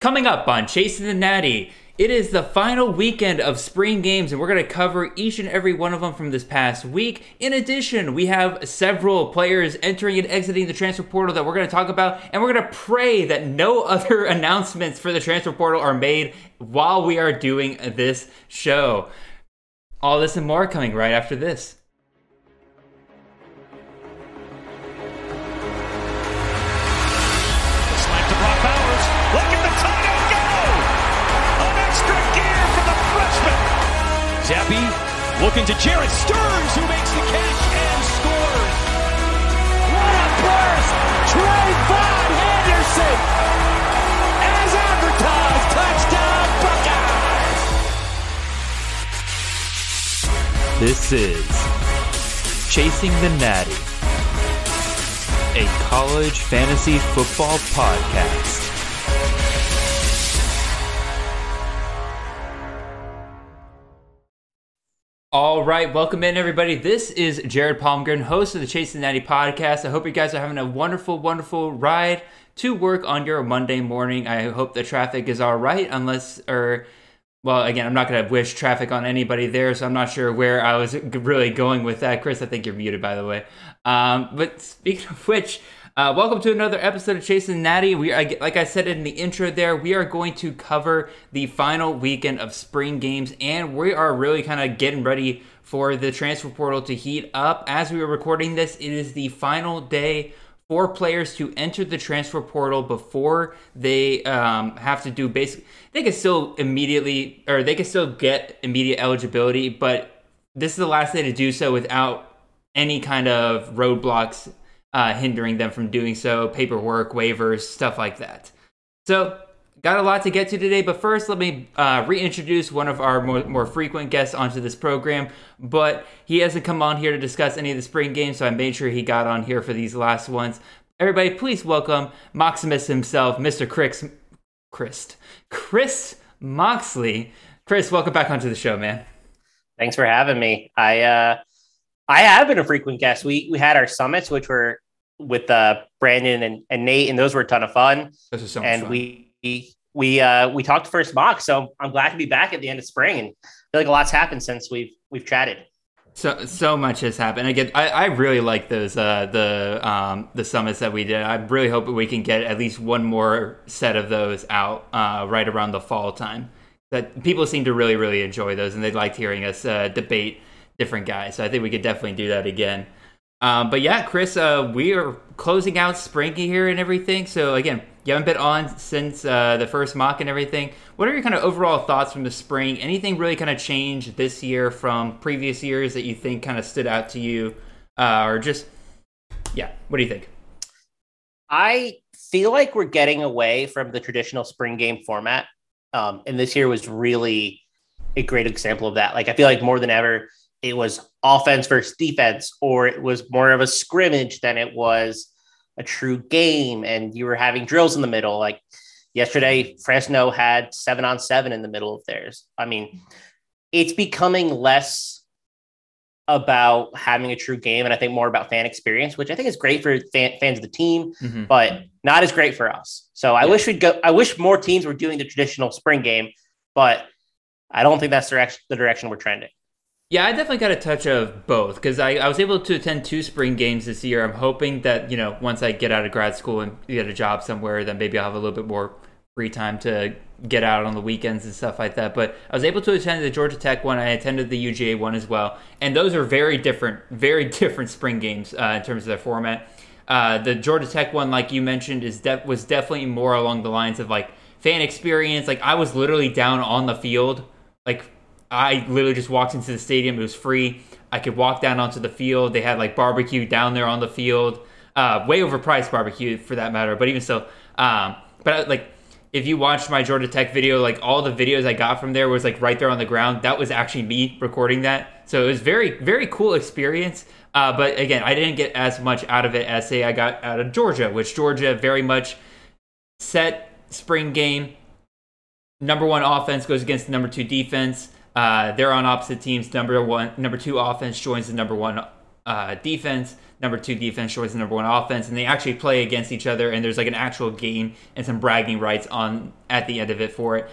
Coming up on Chasing the Natty, it is the final weekend of spring games, and we're going to cover each and every one of them from this past week. In addition, we have several players entering and exiting the transfer portal that we're going to talk about, and we're going to pray that no other announcements for the transfer portal are made while we are doing this show. All this and more coming right after this. Looking to Jared Stearns, who makes the catch and scores. What a burst! Trey Von Henderson! As advertised, touchdown Buckeyes! This is Chasing the Natty, a college fantasy football podcast. All right, welcome in everybody. This is Jared Palmgren, host of the Chasing the Natty podcast. I hope you guys are having a wonderful, wonderful ride to work on your Monday morning. I hope the traffic is all right, unless or well, again, I'm not going to wish traffic on anybody there, so I'm not sure where I was really going with that. Chris, I think you're muted, by the way. Um, but speaking of which, uh, welcome to another episode of Chasing Natty. We, are, like I said in the intro, there we are going to cover the final weekend of spring games, and we are really kind of getting ready for the transfer portal to heat up. As we are recording this, it is the final day for players to enter the transfer portal before they um, have to do basic. They can still immediately, or they can still get immediate eligibility, but this is the last day to do so without any kind of roadblocks uh, hindering them from doing so, paperwork, waivers, stuff like that. So, got a lot to get to today, but first, let me uh, reintroduce one of our more, more frequent guests onto this program. But he hasn't come on here to discuss any of the spring games, so I made sure he got on here for these last ones. Everybody, please welcome Maximus himself, Mr. Chris, Chris, Chris Moxley. Chris, welcome back onto the show, man. Thanks for having me. I uh I have been a frequent guest. We we had our summits, which were with uh Brandon and, and Nate, and those were a ton of fun. This is so and fun. we we uh we talked first mock, so I'm glad to be back at the end of spring and I feel like a lot's happened since we've we've chatted. So so much has happened. Again, I, I really like those uh, the um, the summits that we did. I really hope we can get at least one more set of those out uh, right around the fall time. That people seem to really really enjoy those, and they liked hearing us uh, debate different guys. So I think we could definitely do that again. Um, but yeah, Chris, uh, we are closing out spring here and everything. So again, you haven't been on since uh, the first mock and everything. What are your kind of overall thoughts from the spring? Anything really kind of changed this year from previous years that you think kind of stood out to you, uh, or just yeah? What do you think? I feel like we're getting away from the traditional spring game format. Um, and this year was really a great example of that. Like I feel like more than ever, it was offense versus defense, or it was more of a scrimmage than it was a true game. And you were having drills in the middle. Like yesterday, Fresno had seven on seven in the middle of theirs. I mean, it's becoming less about having a true game and I think more about fan experience, which I think is great for fan, fans of the team, Mhm. but not as great for us. So I Yeah. wish we'd go. I wish more teams were doing the traditional spring game, but I don't think that's direction, the direction we're trending. Yeah, I definitely got a touch of both because I, I was able to attend two spring games this year. I'm hoping that, you know, once I get out of grad school and get a job somewhere, then maybe I'll have a little bit more free time to get out on the weekends and stuff like that. But I was able to attend the Georgia Tech one. I attended the UGA one as well. And those are very different, very different spring games uh, in terms of their format. Uh, the Georgia Tech one, like you mentioned, is de- was definitely more along the lines of like fan experience. Like I was literally down on the field, like I literally just walked into the stadium. It was free. I could walk down onto the field. They had like barbecue down there on the field, uh, way overpriced barbecue for that matter. But even so, um, but like if you watched my Georgia Tech video, like all the videos I got from there was like right there on the ground. That was actually me recording that. So it was very very cool experience. Uh, but again, I didn't get as much out of it as say I got out of Georgia, which Georgia very much set spring game. Number one offense goes against number two defense. Uh, they're on opposite teams. Number one, number two offense joins the number one uh, defense. number two defense, joins the number one offense, and they actually play against each other, and there's like an actual game and some bragging rights on at the end of it for it.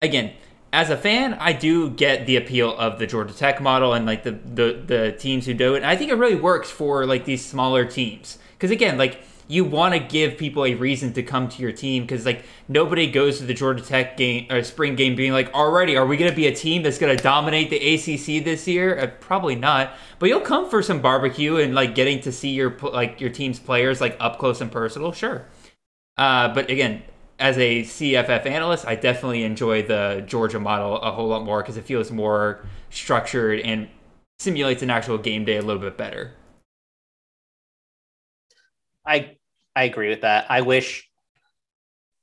Again, as a fan, I do get the appeal of the Georgia Tech model and like the the, the teams who do it. And I think it really works for like these smaller teams because again, like you want to give people a reason to come to your team because like nobody goes to the Georgia Tech game or spring game being like, already, are we going to be a team that's going to dominate the ACC this year? Uh, probably not. But you'll come for some barbecue and like getting to see your like your team's players like up close and personal, sure. Uh, but again, as a CFF analyst, I definitely enjoy the Georgia model a whole lot more because it feels more structured and simulates an actual game day a little bit better. I I agree with that. I wish,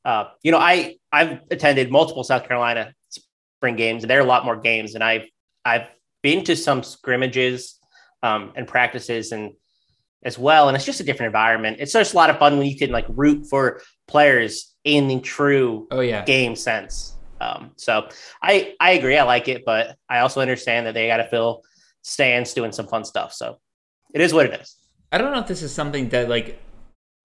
uh, you know, I I've attended multiple South Carolina spring games, and there are a lot more games, and I've I've been to some scrimmages um, and practices and as well, and it's just a different environment. It's just a lot of fun when you can like root for players in the true oh yeah game sense. Um, so I I agree, I like it, but I also understand that they got to fill stands doing some fun stuff. So it is what it is. I don't know if this is something that like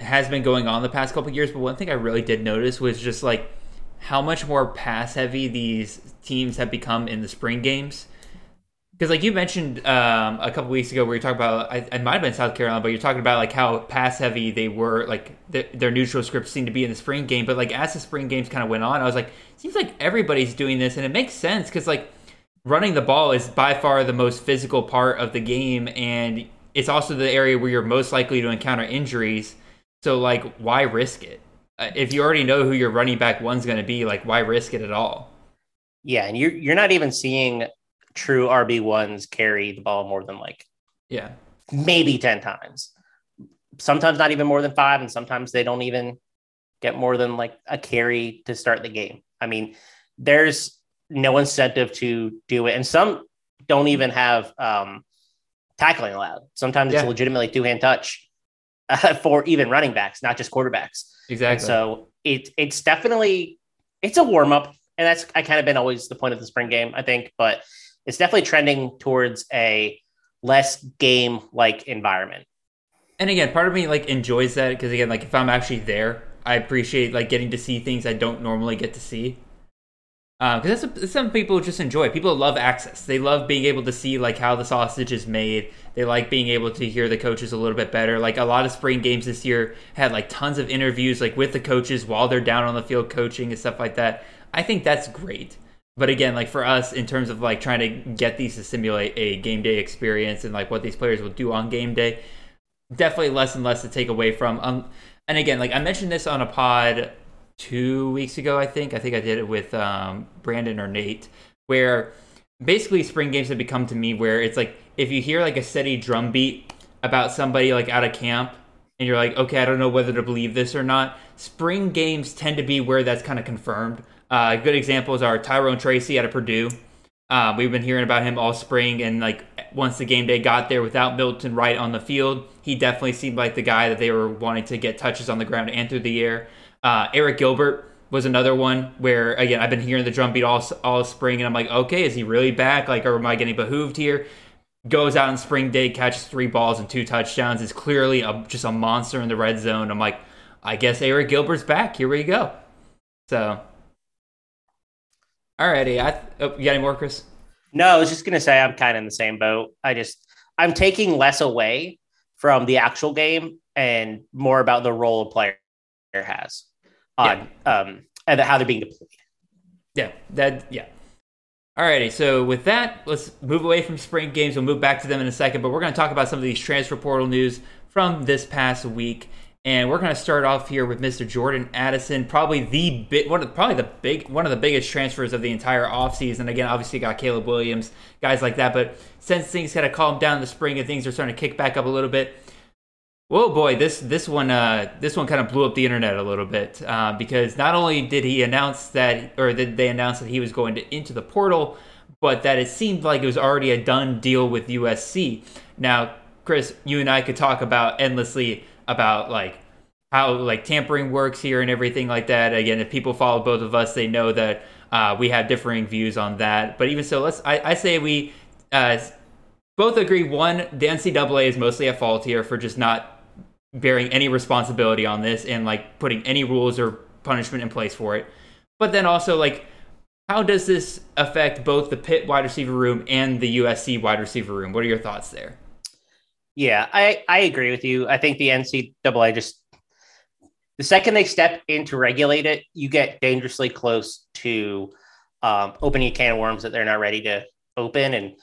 has been going on the past couple years, but one thing I really did notice was just like how much more pass heavy these teams have become in the spring games. Because like you mentioned um, a couple weeks ago, where you talked about, I, might have been South Carolina, but you're talking about like how pass heavy they were, like the, their neutral scripts seemed to be in the spring game. But like as the spring games kind of went on, I was like, seems like everybody's doing this, and it makes sense because like running the ball is by far the most physical part of the game, and it's also the area where you're most likely to encounter injuries. So like, why risk it? Uh, if you already know who your running back one's going to be, like, why risk it at all? Yeah, and you're you're not even seeing true RB ones carry the ball more than like yeah maybe ten times. Sometimes not even more than five, and sometimes they don't even get more than like a carry to start the game. I mean, there's no incentive to do it, and some don't even have um, tackling allowed. Sometimes yeah. it's legitimately two hand touch uh, for even running backs, not just quarterbacks. Exactly. And so it it's definitely it's a warm up, and that's I kind of been always the point of the spring game, I think, but it's definitely trending towards a less game like environment. And again, part of me like enjoys that because again, like if I'm actually there, I appreciate like getting to see things I don't normally get to see because um, that's some people just enjoy. People love access. They love being able to see like how the sausage is made. They like being able to hear the coaches a little bit better. Like a lot of spring games this year had like tons of interviews like with the coaches while they're down on the field coaching and stuff like that. I think that's great. But again, like for us in terms of like trying to get these to simulate a game day experience and like what these players will do on game day, definitely less and less to take away from. Um, and again, like I mentioned this on a pod two weeks ago, I think. I think I did it with um, Brandon or Nate, where basically spring games have become to me where it's like if you hear like a steady drum beat about somebody like out of camp and you're like, okay, I don't know whether to believe this or not. Spring games tend to be where that's kind of confirmed. Uh, good examples are Tyrone Tracy out of Purdue. Uh, we've been hearing about him all spring, and like once the game day got there without Milton Wright on the field, he definitely seemed like the guy that they were wanting to get touches on the ground and through the air. Uh, Arik Gilbert was another one where again I've been hearing the drum beat all all spring, and I'm like, okay, is he really back? Like, or am I getting behooved here? Goes out in spring day, catches three balls and two touchdowns. Is clearly a, just a monster in the red zone. I'm like, I guess Arik Gilbert's back. Here we go. So, alrighty. I oh, you got any more, Chris? No, I was just gonna say I'm kind of in the same boat. I just I'm taking less away from the actual game and more about the role a player has on yeah. um, and how they're being deployed. Yeah, that yeah. Alrighty, so with that, let's move away from spring games. We'll move back to them in a second, but we're going to talk about some of these transfer portal news from this past week, and we're going to start off here with Mr. Jordan Addison, probably the bit one of probably the big one of the biggest transfers of the entire offseason. Again, obviously got Caleb Williams, guys like that, but since things kind of calmed down in the spring and things are starting to kick back up a little bit, Whoa, boy! This this one uh, this one kind of blew up the internet a little bit uh, because not only did he announce that, or did they announce that he was going to into the portal, but that it seemed like it was already a done deal with USC. Now, Chris, you and I could talk about endlessly about like how like tampering works here and everything like that. Again, if people follow both of us, they know that uh, we have differing views on that. But even so, let's I, I say we uh, both agree one, the NCAA is mostly at fault here for just not bearing any responsibility on this and like putting any rules or punishment in place for it. But then also like how does this affect both the Pitt wide receiver room and the USC wide receiver room? What are your thoughts there? Yeah, I, I agree with you. I think the NCAA just the second they step in to regulate it, you get dangerously close to um, opening a can of worms that they're not ready to open. And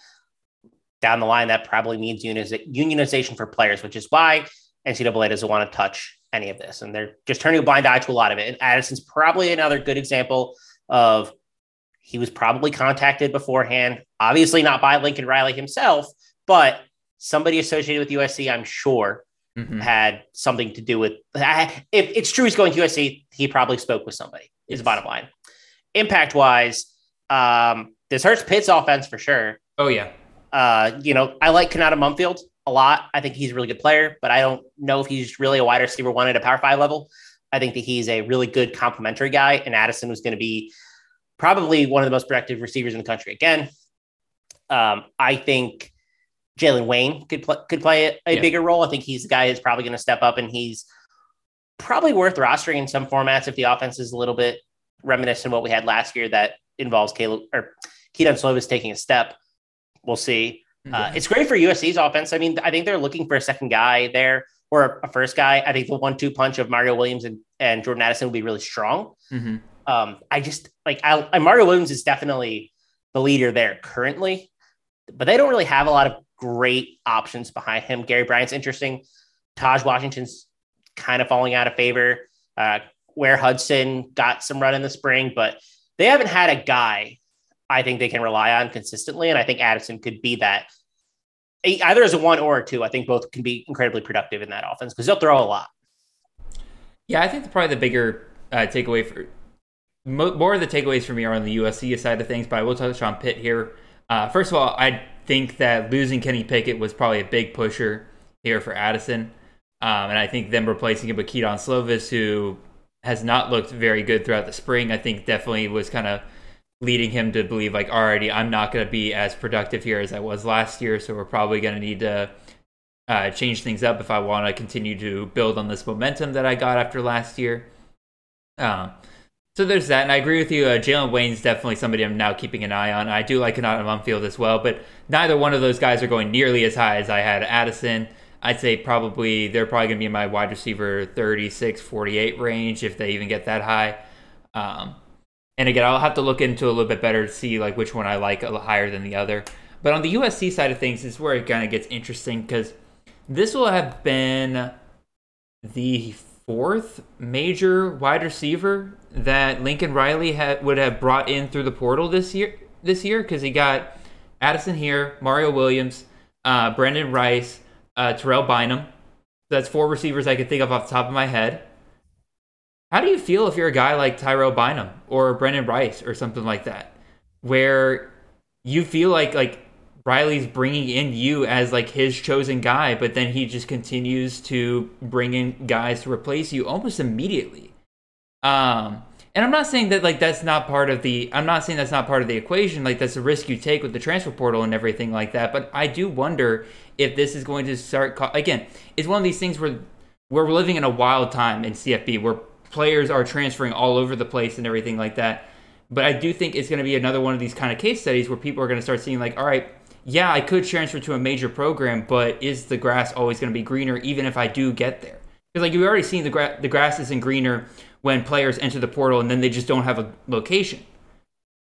down the line, that probably means unionization for players, which is why NCAA doesn't want to touch any of this. And they're just turning a blind eye to a lot of it. And Addison's probably another good example of he was probably contacted beforehand, obviously not by Lincoln Riley himself, but somebody associated with USC, I'm sure, mm-hmm. had something to do with. If it's true he's going to USC, he probably spoke with somebody. Is the bottom line. Impact wise, um, this hurts Pitt's offense for sure. Oh yeah. Uh, you know, I like Konata Mumpfield a lot. I think he's a really good player, but I don't know if he's really a wide receiver one at a power five level. I think that he's a really good complementary guy, and Addison was going to be probably one of the most productive receivers in the country again. Um, I think Jalen Wayne could play could play a, a yeah. bigger role. I think he's the guy who's probably going to step up, and he's probably worth rostering in some formats if the offense is a little bit reminiscent of what we had last year that involves Caleb or Keaton Slovis taking a step. We'll see. Uh, it's great for USC's offense. I mean, I think they're looking for a second guy there or a first guy. I think the one-two punch of Mario Williams and, and Jordan Addison will be really strong. Mm-hmm. Um, I just like I, Mario Williams is definitely the leader there currently, but they don't really have a lot of great options behind him. Gary Bryant's interesting. Tahj Washington's kind of falling out of favor. Uh, Ware Hudson got some run in the spring, but they haven't had a guy I think they can rely on consistently. And I think Addison could be that either as a one or a two. I think both can be incredibly productive in that offense because they'll throw a lot. Yeah, I think probably the bigger uh, takeaway for more of the takeaways for me are on the USC side of things, but I will touch on Pitt here. Uh, first of all, I think that losing Kenny Pickett was probably a big pusher here for Addison. Um, and I think them replacing him with Keaton Slovis, who has not looked very good throughout the spring, I think definitely was kind of leading him to believe, like, already, I'm not going to be as productive here as I was last year. So we're probably going to need to uh, change things up if I want to continue to build on this momentum that I got after last year. Um, so there's that, and I agree with you. Uh, Jalen Wayne's definitely somebody I'm now keeping an eye on. I do like Konata Mumpfield as well, but neither one of those guys are going nearly as high as I had Addison. I'd say probably they're probably going to be in my wide receiver 36, 48 range if they even get that high. Um, and again, I'll have to look into a little bit better to see like which one I like a little higher than the other. But on the USC side of things is where it kind of gets interesting because this will have been the fourth major wide receiver that Lincoln Riley had, would have brought in through the portal this year. This year, because he got Addison here, Mario Williams, uh, Brenden Rice, uh, Terrell Bynum. That's four receivers I could think of off the top of my head. How do you feel if you're a guy like Tyrell Bynum or Brenden Rice or something like that, where you feel like like Riley's bringing in you as like his chosen guy, but then he just continues to bring in guys to replace you almost immediately. Um, and I'm not saying that like that's not part of the I'm not saying that's not part of the equation. Like that's a risk you take with the transfer portal and everything like that. But I do wonder if this is going to start again. It's one of these things where we're living in a wild time in CFB where players are transferring all over the place and everything like that. But I do think it's going to be another one of these kind of case studies where people are going to start seeing like, all right, yeah, I could transfer to a major program, but is the grass always going to be greener even if I do get there? Because like you've already seen the gra- the grass isn't greener when players enter the portal and then they just don't have a location.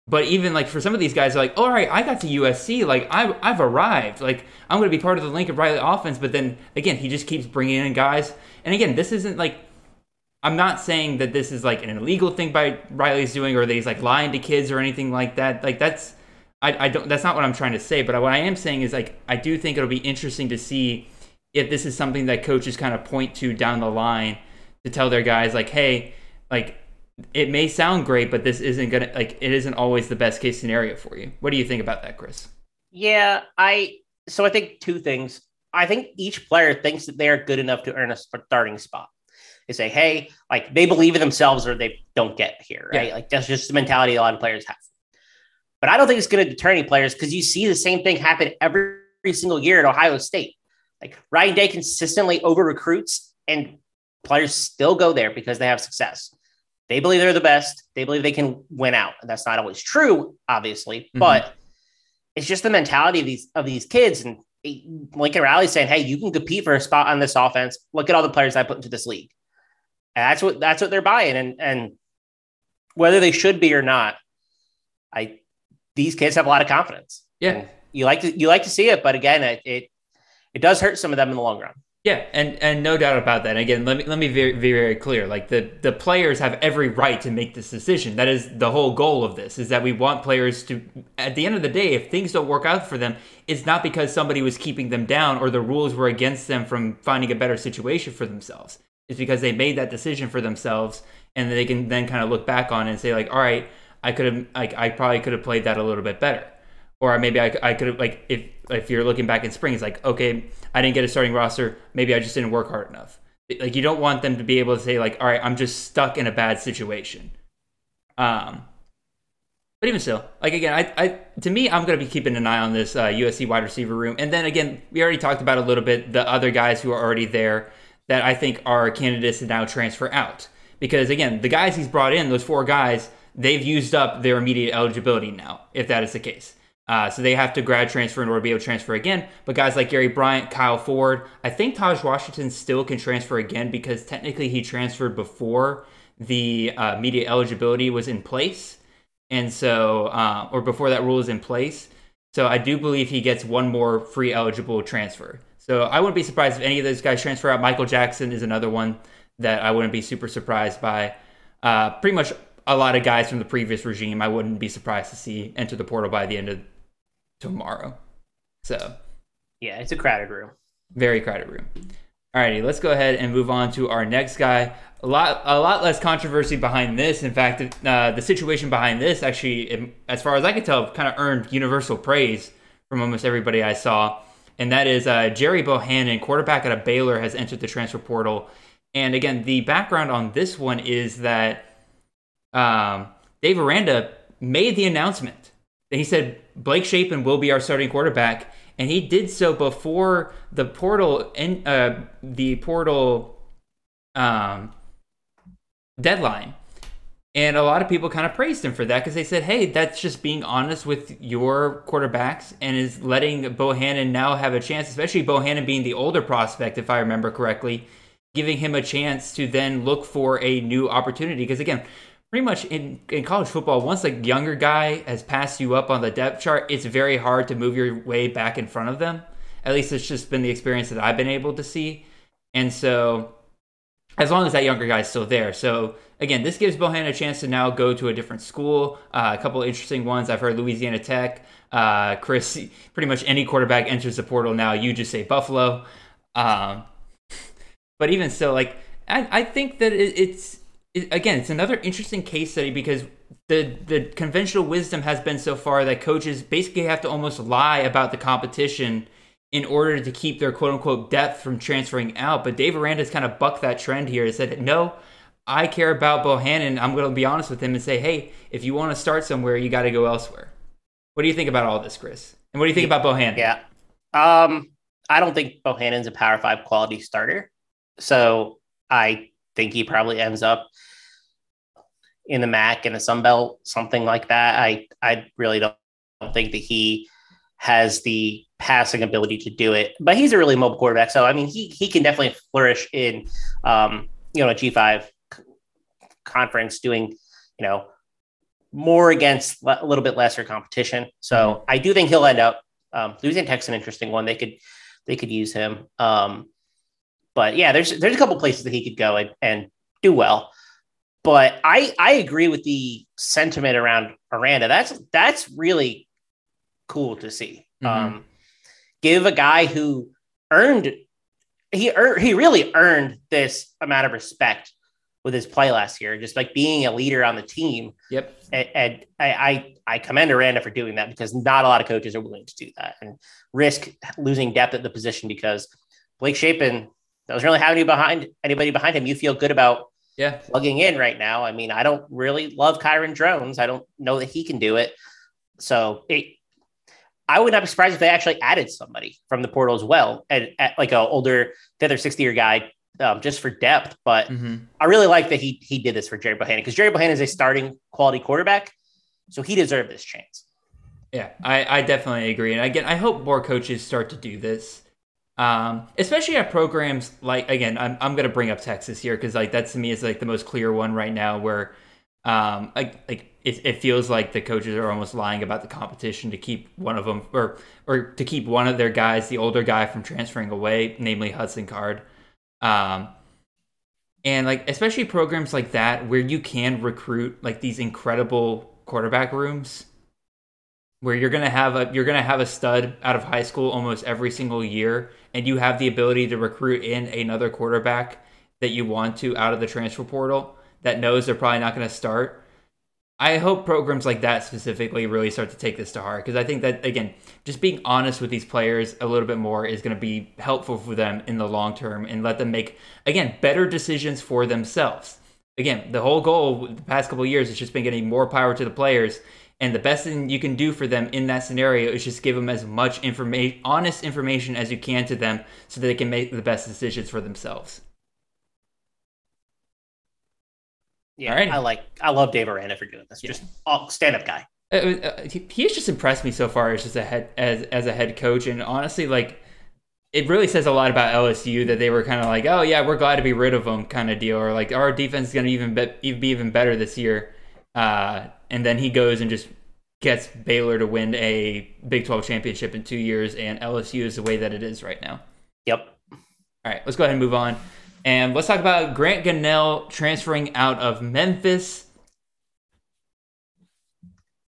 But even like for some of these guys, like, all right, I got to USC, like I've I've arrived, like I'm going to be part of the Lincoln Riley offense. But then again, he just keeps bringing in guys, and again, this isn't like I'm not saying that this is like an illegal thing by Riley's doing or that he's like lying to kids or anything like that. Like that's I, I don't that's not what I'm trying to say, but what I am saying is like I do think it'll be interesting to see if this is something that coaches kind of point to down the line to tell their guys like, hey, like it may sound great, but this isn't gonna like it isn't always the best case scenario for you. What do you think about that, Chris? Yeah, I so I think two things. I think each player thinks that they are good enough to earn a starting spot. They say, hey, like they believe in themselves or they don't get here, right? Yeah. Like that's just the mentality a lot of players have. But I don't think it's going to deter any players because you see the same thing happen every single year at Ohio State. Like Ryan Day consistently over recruits and players still go there because they have success. They believe they're the best. They believe they can win out. And that's not always true, obviously, mm-hmm. but it's just the mentality of these of these kids. And Lincoln Riley saying, "Hey, you can compete for a spot on this offense. Look at all the players I put into this league." And that's what that's what they're buying. And and whether they should be or not, I these kids have a lot of confidence. Yeah, and you like to you like to see it, but again, it, it it does hurt some of them in the long run. Yeah, and and no doubt about that. again, let me let me be very, very very clear. Like the the players have every right to make this decision. That is the whole goal of this. Is that we want players to. At the end of the day, if things don't work out for them, it's not because somebody was keeping them down or the rules were against them from finding a better situation for themselves. It's because they made that decision for themselves, and they can then kind of look back on it and say like, all right, I could have like I probably could have played that a little bit better or maybe I, I could have like if if you're looking back in spring, it's like okay, I didn't get a starting roster. Maybe I just didn't work hard enough. Like you don't want them to be able to say like, all right, I'm just stuck in a bad situation. Um, but even still, like again, I, I to me, I'm going to be keeping an eye on this uh, USC wide receiver room. And then again, we already talked about a little bit the other guys who are already there that I think are candidates to now transfer out. Because again, the guys he's brought in, those four guys, they've used up their immediate eligibility now, if that is the case. Uh, so they have to grad transfer in order to be able to transfer again. But guys like Gary Bryant, Kyle Ford, I think Tahj Washington still can transfer again because technically he transferred before the uh, media eligibility was in place. And so, uh, or before that rule is in place. So I do believe he gets one more free eligible transfer. So I wouldn't be surprised if any of those guys transfer out. Michael Jackson is another one that I wouldn't be super surprised by. Uh, pretty much a lot of guys from the previous regime, I wouldn't be surprised to see enter the portal by the end of tomorrow. So, yeah, it's a crowded room. Very crowded room. Alrighty, let's go ahead and move on to our next guy. A lot, a lot less controversy behind this. In fact, uh, the situation behind this actually, as far as I can tell, kind of earned universal praise from almost everybody I saw, and that is uh, Gerry Bohanon, quarterback at a Baylor, has entered the transfer portal. And again, the background on this one is that um, Dave Aranda made the announcement. He said Blake Shapen will be our starting quarterback, and he did so before the portal and uh, the portal um, deadline. And a lot of people kind of praised him for that because they said, "Hey, that's just being honest with your quarterbacks and is letting Bohanon now have a chance, especially Bohanon being the older prospect, if I remember correctly, giving him a chance to then look for a new opportunity." Because again, pretty much in, in college football, once a younger guy has passed you up on the depth chart, it's very hard to move your way back in front of them. At least it's just been the experience that I've been able to see. And so, as long as that younger guy is still there. So, again, this gives Bohan a chance to now go to a different school. Uh, a couple interesting ones. I've heard Louisiana Tech. Uh, Chris, pretty much any quarterback enters the portal now. You just say Buffalo. Um, but even so, like, I, I think that it, it's again, it's another interesting case study because the the conventional wisdom has been so far that coaches basically have to almost lie about the competition in order to keep their quote unquote depth from transferring out. But Dave Aranda's kind of bucked that trend here and said, no, I care about Bohanon. I'm going to be honest with him and say, hey, if you want to start somewhere, you got to go elsewhere. What do you think about all this, Chris? And what do you think about Bohanon? Yeah. Um, I don't think Bohanon's a Power Five quality starter. So I think he probably ends up in the MAC in the Sun Belt, something like that. I I really don't think that he has the passing ability to do it, but he's a really mobile quarterback. So I mean, he he can definitely flourish in um, you know a G five conference, doing you know more against a little bit lesser competition. So mm-hmm. I do think he'll end up um, losing Tech's an interesting one. They could they could use him. Um, but yeah, there's there's a couple places that he could go and, and do well. But I I agree with the sentiment around Aranda. That's that's really cool to see. Mm-hmm. Um, give a guy who earned he earned, he really earned this amount of respect with his play last year, just like being a leader on the team. Yep. And, and I, I, I commend Aranda for doing that because not a lot of coaches are willing to do that and risk losing depth at the position because Blake Shapen doesn't really have any behind anybody behind him. You feel good about yeah plugging in right now. I mean, I don't really love Kyron Drones. I don't know that he can do it. So it, I would not be surprised if they actually added somebody from the portal as well, and at like a older, the other 60 year guy, um, just for depth. But Mm-hmm. I really like that he he did this for Gerry Bohanon because Gerry Bohanon is a starting quality quarterback, so he deserved this chance. Yeah, I, I definitely agree. And again, I hope more coaches start to do this. Um, especially at programs like again, I'm I'm gonna bring up Texas here because like that to me is like the most clear one right now where um like like it, it feels like the coaches are almost lying about the competition to keep one of them or or to keep one of their guys, the older guy, from transferring away, namely Hudson Card. Um, and like especially programs like that where you can recruit like these incredible quarterback rooms where you're gonna have a you're gonna have a stud out of high school almost every single year, and you have the ability to recruit in another quarterback that you want to out of the transfer portal that knows they're probably not gonna start. I hope programs like that specifically really start to take this to heart because I think that again, just being honest with these players a little bit more is going to be helpful for them in the long term and let them make again better decisions for themselves. Again, the whole goal the past couple years has just been getting more power to the players and the best thing you can do for them in that scenario is just give them as much information, honest information as you can to them, so that they can make the best decisions for themselves. Yeah, Alrighty. I like I love Dave Aranda for doing this. Just all stand up guy. Uh, uh, he, has just impressed me so far as just a head as as a head coach, and honestly, like it really says a lot about LSU that they were kind of like, oh yeah, we're glad to be rid of him, kind of deal, or like our defense is going to even be, be even better this year. Uh, and then he goes and just gets Baylor to win a Big 12 championship in two years, and LSU is the way that it is right now. Yep. All right, let's go ahead and move on. And let's talk about Grant Gunnell transferring out of Memphis.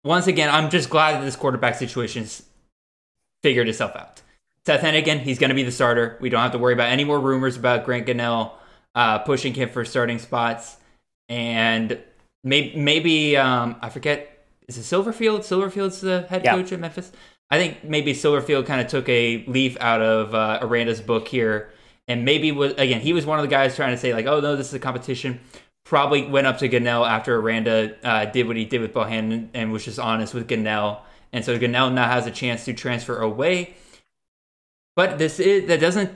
Once again, I'm just glad that this quarterback situation's figured itself out. Seth Hennigan, he's going to be the starter. We don't have to worry about any more rumors about Grant Gunnell uh, pushing him for starting spots. And maybe, maybe um, I forget, is it Silverfield? Silverfield's the head Yeah. coach at Memphis. I think maybe Silverfield kind of took a leaf out of uh, Aranda's book here, and maybe was again he was one of the guys trying to say like, oh no, this is a competition. Probably went up to Gunnell after Aranda uh, did what he did with Bohanon and was just honest with Gunnell, and so Gunnell now has a chance to transfer away. But this is that doesn't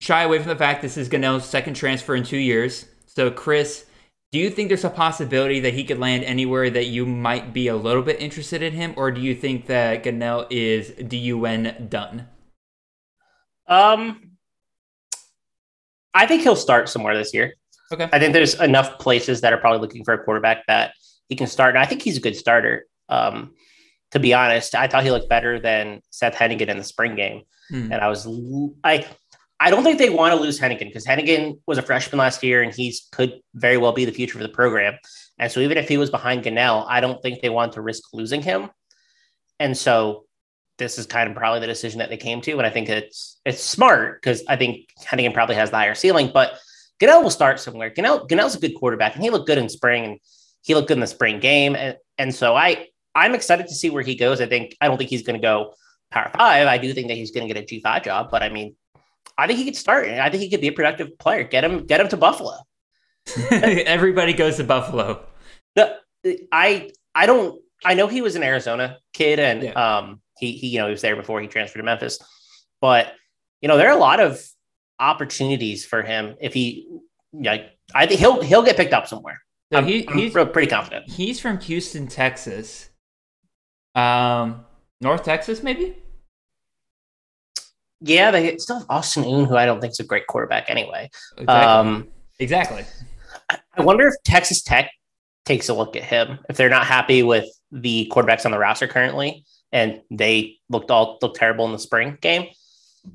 shy away from the fact this is Gunnell's second transfer in two years. So Chris, do you think there's a possibility that he could land anywhere that you might be a little bit interested in him, or do you think that Gunnell is DUN done? Um, I think he'll start somewhere this year. Okay. I think there's enough places that are probably looking for a quarterback that he can start, and I think he's a good starter. Um, to be honest, I thought he looked better than Seth Hennigan in the spring game, Hmm. and I was I I don't think they want to lose Hennigan because Hennigan was a freshman last year, and he's could very well be the future for the program. And so even if he was behind Gunnell, I don't think they want to risk losing him. And so this is kind of probably the decision that they came to, and I think it's it's smart because I think Hennigan probably has the higher ceiling, but Gunnell will start somewhere. Gunnell Gunnell's a good quarterback, and he looked good in spring, and he looked good in the spring game, and and so I I'm excited to see where he goes. I think I don't think he's going to go Power Five. I do think that he's going to get a G five job, but I mean, I think he could start, and I think he could be a productive player. Get him get him to Buffalo. Everybody goes to Buffalo. The, I I don't I know he was an Arizona kid and Yeah. um he he you know he was there before he transferred to Memphis, but you know there are a lot of opportunities for him if he like I think he'll he'll get picked up somewhere. So I'm, he, I'm he's pretty confident. he's from Houston, Texas. Um, North Texas, maybe. Yeah, they still have Austin Aune, who I don't think is a great quarterback anyway. Exactly. Um, exactly. I wonder if Texas Tech takes a look at him if they're not happy with the quarterbacks on the roster currently, and they looked all looked terrible in the spring game.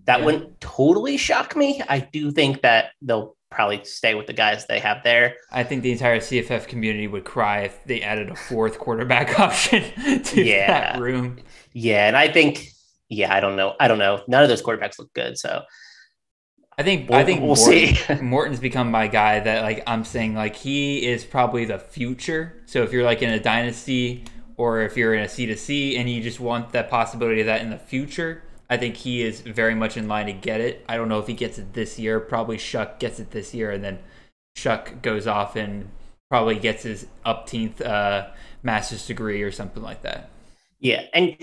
That Yeah. wouldn't totally shock me. I do think that they'll probably stay with the guys they have there. I think the entire CFF community would cry if they added a fourth quarterback option to Yeah. that room. Yeah, and I think, yeah, I don't know, I don't know. None of those quarterbacks look good, so I think We'll- I think we'll Morton, see. Morton's become my guy that like I'm saying like he is probably the future. So if you're like in a dynasty or if you're in a C to C and you just want that possibility of that in the future, I think he is very much in line to get it. I don't know if he gets it this year. Probably Shough gets it this year, and then Shough goes off and probably gets his upteenth uh, master's degree or something like that. Yeah, and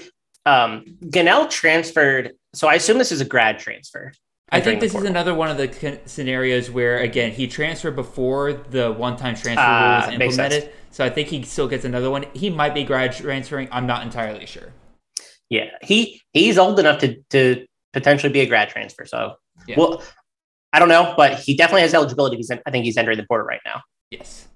um, Gunnell transferred. So I assume this is a grad transfer. I think this is another one of the scenarios where, again, he transferred before the one-time transfer Ah, rule was implemented. So I think he still gets another one. He might be grad transferring. I'm not entirely sure. Yeah, he he's old enough to to potentially be a grad transfer. So, Yeah. well, I don't know, but he definitely has eligibility. Because I think he's entering the portal right now. Yes.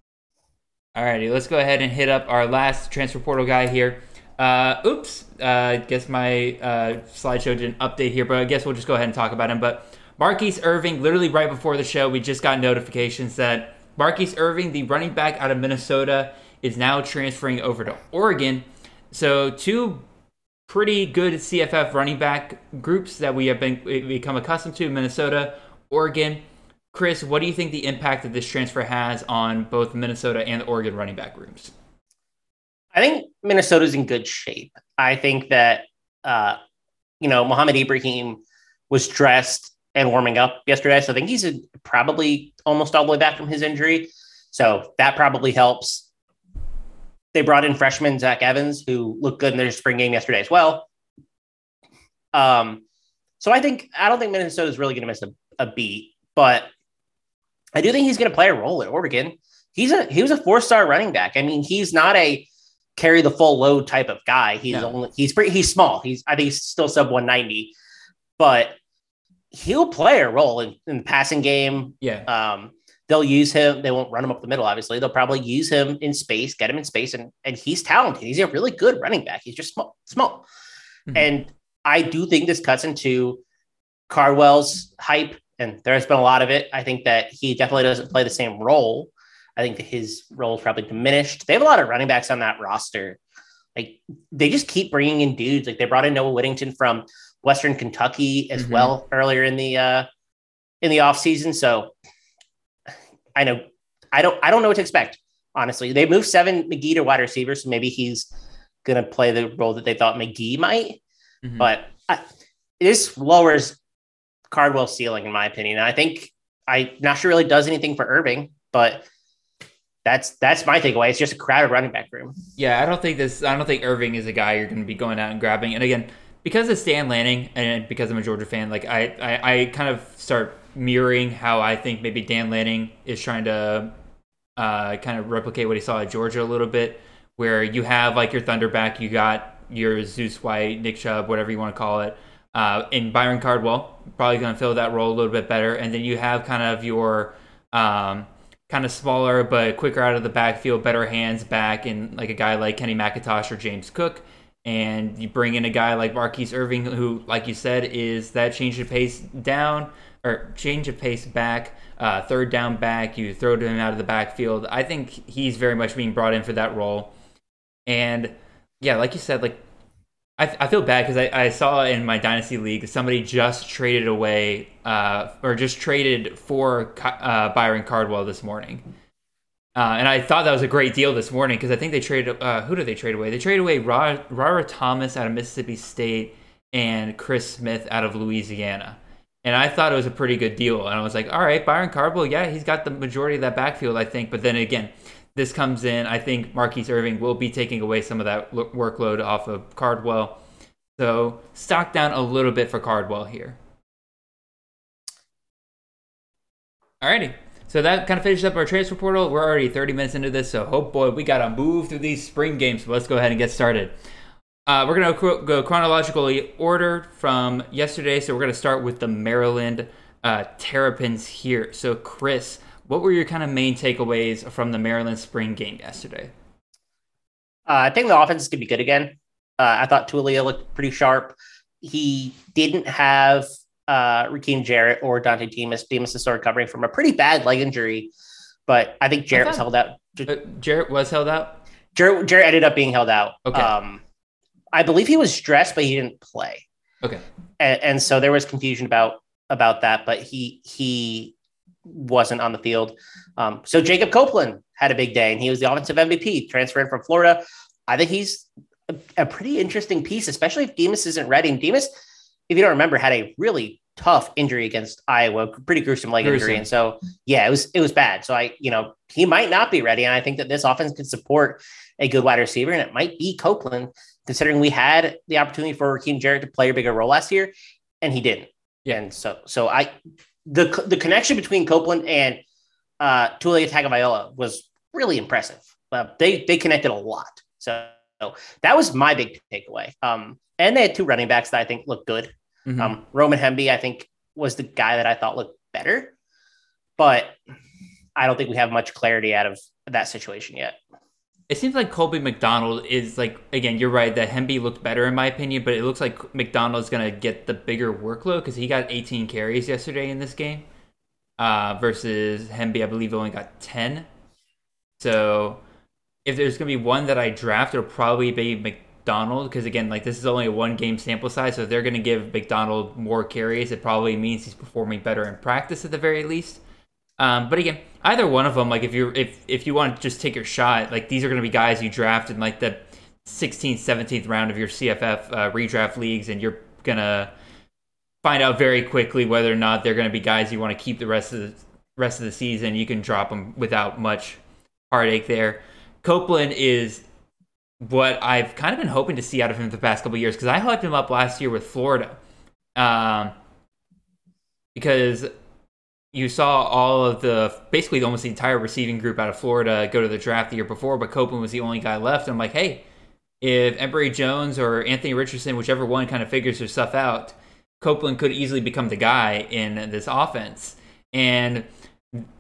All righty, let's go ahead and hit up our last transfer portal guy here. Uh, oops, uh, I guess my uh, slideshow didn't update here, but I guess we'll just go ahead and talk about him. But Mar'Keise Irving, literally right before the show, we just got notifications that Mar'Keise Irving, the running back out of Minnesota, is now transferring over to Oregon. So two pretty good CFF running back groups that we have been become accustomed to Minnesota, Oregon. Chris, what do you think the impact that this transfer has on both Minnesota and the Oregon running back groups? I think Minnesota's in good shape. I think that uh, you know Mohamed Ibrahim was dressed and warming up yesterday, so I think he's probably almost all the way back from his injury. So that probably helps. They brought in freshman Zach Evans, who looked good in their spring game yesterday as well. Um, so I think I don't think Minnesota's really going to miss a, a beat, but I do think he's going to play a role at Oregon. He's a he was a four star running back. I mean, he's not a carry the full load type of guy. He's No. only he's pretty he's small. He's I think he's still sub 190, but he'll play a role in, in the passing game. Yeah, Um, they'll use him. They won't run him up the middle. Obviously, they'll probably use him in space, get him in space, and and he's talented. He's a really good running back. He's just small, small, Mhm. and I do think this cuts into Cardwell's hype, and there has been a lot of it. I think that he definitely doesn't play the same role. I think his role is probably diminished. They have a lot of running backs on that roster. Like they just keep bringing in dudes. Like they brought in Noah Whittington from Western Kentucky as Mhm. well earlier in the uh in the offseason. So I know I don't I don't know what to expect. Honestly, they moved seven McGee to wide receiver, so maybe he's gonna play the role that they thought McGee might. Mhm. But I, this lowers Cardwell's ceiling, in my opinion. I think I'm not sure really does anything for Irving, but that's that's my takeaway. It's just a crowded running back room. yeah. I don't think this. I don't think Irving is a guy you're going to be going out and grabbing. And again, because of Dan Lanning and because I'm a Georgia fan, like I, I, I kind of start mirroring how I think maybe Dan Lanning is trying to uh, kind of replicate what he saw at Georgia a little bit, where you have like your Thunderback, you got your Zeus White, Nick Chubb, whatever you want to call it, uh, and Byron Cardwell probably going to fill that role a little bit better, and then you have kind of your um, kind of smaller but quicker out of the backfield, better hands back, and like a guy like Kenny McIntosh or James Cook. And you bring in a guy like Mar'Keise Irving, who, like you said, is that change of pace down or change of pace back, uh, third down back. You throw to him out of the backfield. I think he's very much being brought in for that role. And yeah, like you said, like I, I feel bad because I, I saw in my dynasty league somebody just traded away uh, or just traded for uh, Byron Cardwell this morning. Uh, and I thought that was a great deal this morning because I think they traded. Uh, who did they trade away? They traded away Ra- Rara Thomas out of Mississippi State and Chris Smith out of Louisiana. And I thought it was a pretty good deal. And I was like, all right, Byron Cardwell, yeah, he's got the majority of that backfield, I think. But then again, this comes in. I think Mar'Keise Irving will be taking away some of that lo- workload off of Cardwell. So stock down a little bit for Cardwell here. Alrighty. So that kind of finishes up our transfer portal. We're already 30 minutes into this, so oh boy, we got to move through these spring games. Let's go ahead and get started. Uh, we're going to go chronologically ordered from yesterday. So we're going to start with the Maryland uh, Terrapins here. So, Chris, what were your kind of main takeaways from the Maryland spring game yesterday? Uh, I think the offense is going to be good again. Uh, I thought Taulia looked pretty sharp. He didn't have uh, Rakim Jarrett or Dontay Demus. Demus is still recovering from a pretty bad leg injury, but I think Jarrett was held out. Uh, Jarrett was held out. Jarrett, Jarrett ended up being held out. Okay. Um, I believe he was stressed, but he didn't play, Okay. and, and so there was confusion about about that. But he he wasn't on the field. Um, so Jacob Copeland had a big day, and he was the offensive MVP, transferring from Florida. I think he's a, a pretty interesting piece, especially if Demus isn't ready. And Demus if you don't remember, had a really tough injury against Iowa, pretty gruesome leg Gruesome. injury, and so yeah, it was it was bad. So I, you know, he might not be ready, and I think that this offense could support a good wide receiver, and it might be Copeland, considering we had the opportunity for Rakim Jarrett to play a bigger role last year, and he didn't. Yeah. And so so I the the connection between Copeland and uh Taulia Tagovailoa was really impressive. Uh, they they connected a lot. So that was my big takeaway. Um, and they had two running backs that I think looked good. Mhm. Um, Roman Hemby, I think, was the guy that I thought looked better, but I don't think we have much clarity out of that situation yet. It seems like Colby McDonald is like again. You're right that Hemby looked better in my opinion, but it looks like McDonald's gonna get the bigger workload because he got 18 carries yesterday in this game, uh, versus Hemby I believe only got 10. So if there's gonna be one that I draft, it'll probably be McDonald because again, like this is only a one game sample size, so they're gonna give McDonald more carries, it probably means he's performing better in practice at the very least. Um, but again, either one of them, like if you're if if you want to just take your shot, like these are going to be guys you draft in like the 16th, 17th round of your CFF uh, redraft leagues, and you're gonna find out very quickly whether or not they're going to be guys you want to keep the rest of the rest of the season. You can drop them without much heartache there. Copeland is what I've kind of been hoping to see out of him the past couple years because I hyped him up last year with Florida. Um, because you saw all of the basically almost the entire receiving group out of Florida go to the draft the year before, but Copeland was the only guy left. And I'm like, hey, if Emory Jones or Anthony Richardson, whichever one kind of figures their stuff out, Copeland could easily become the guy in this offense. And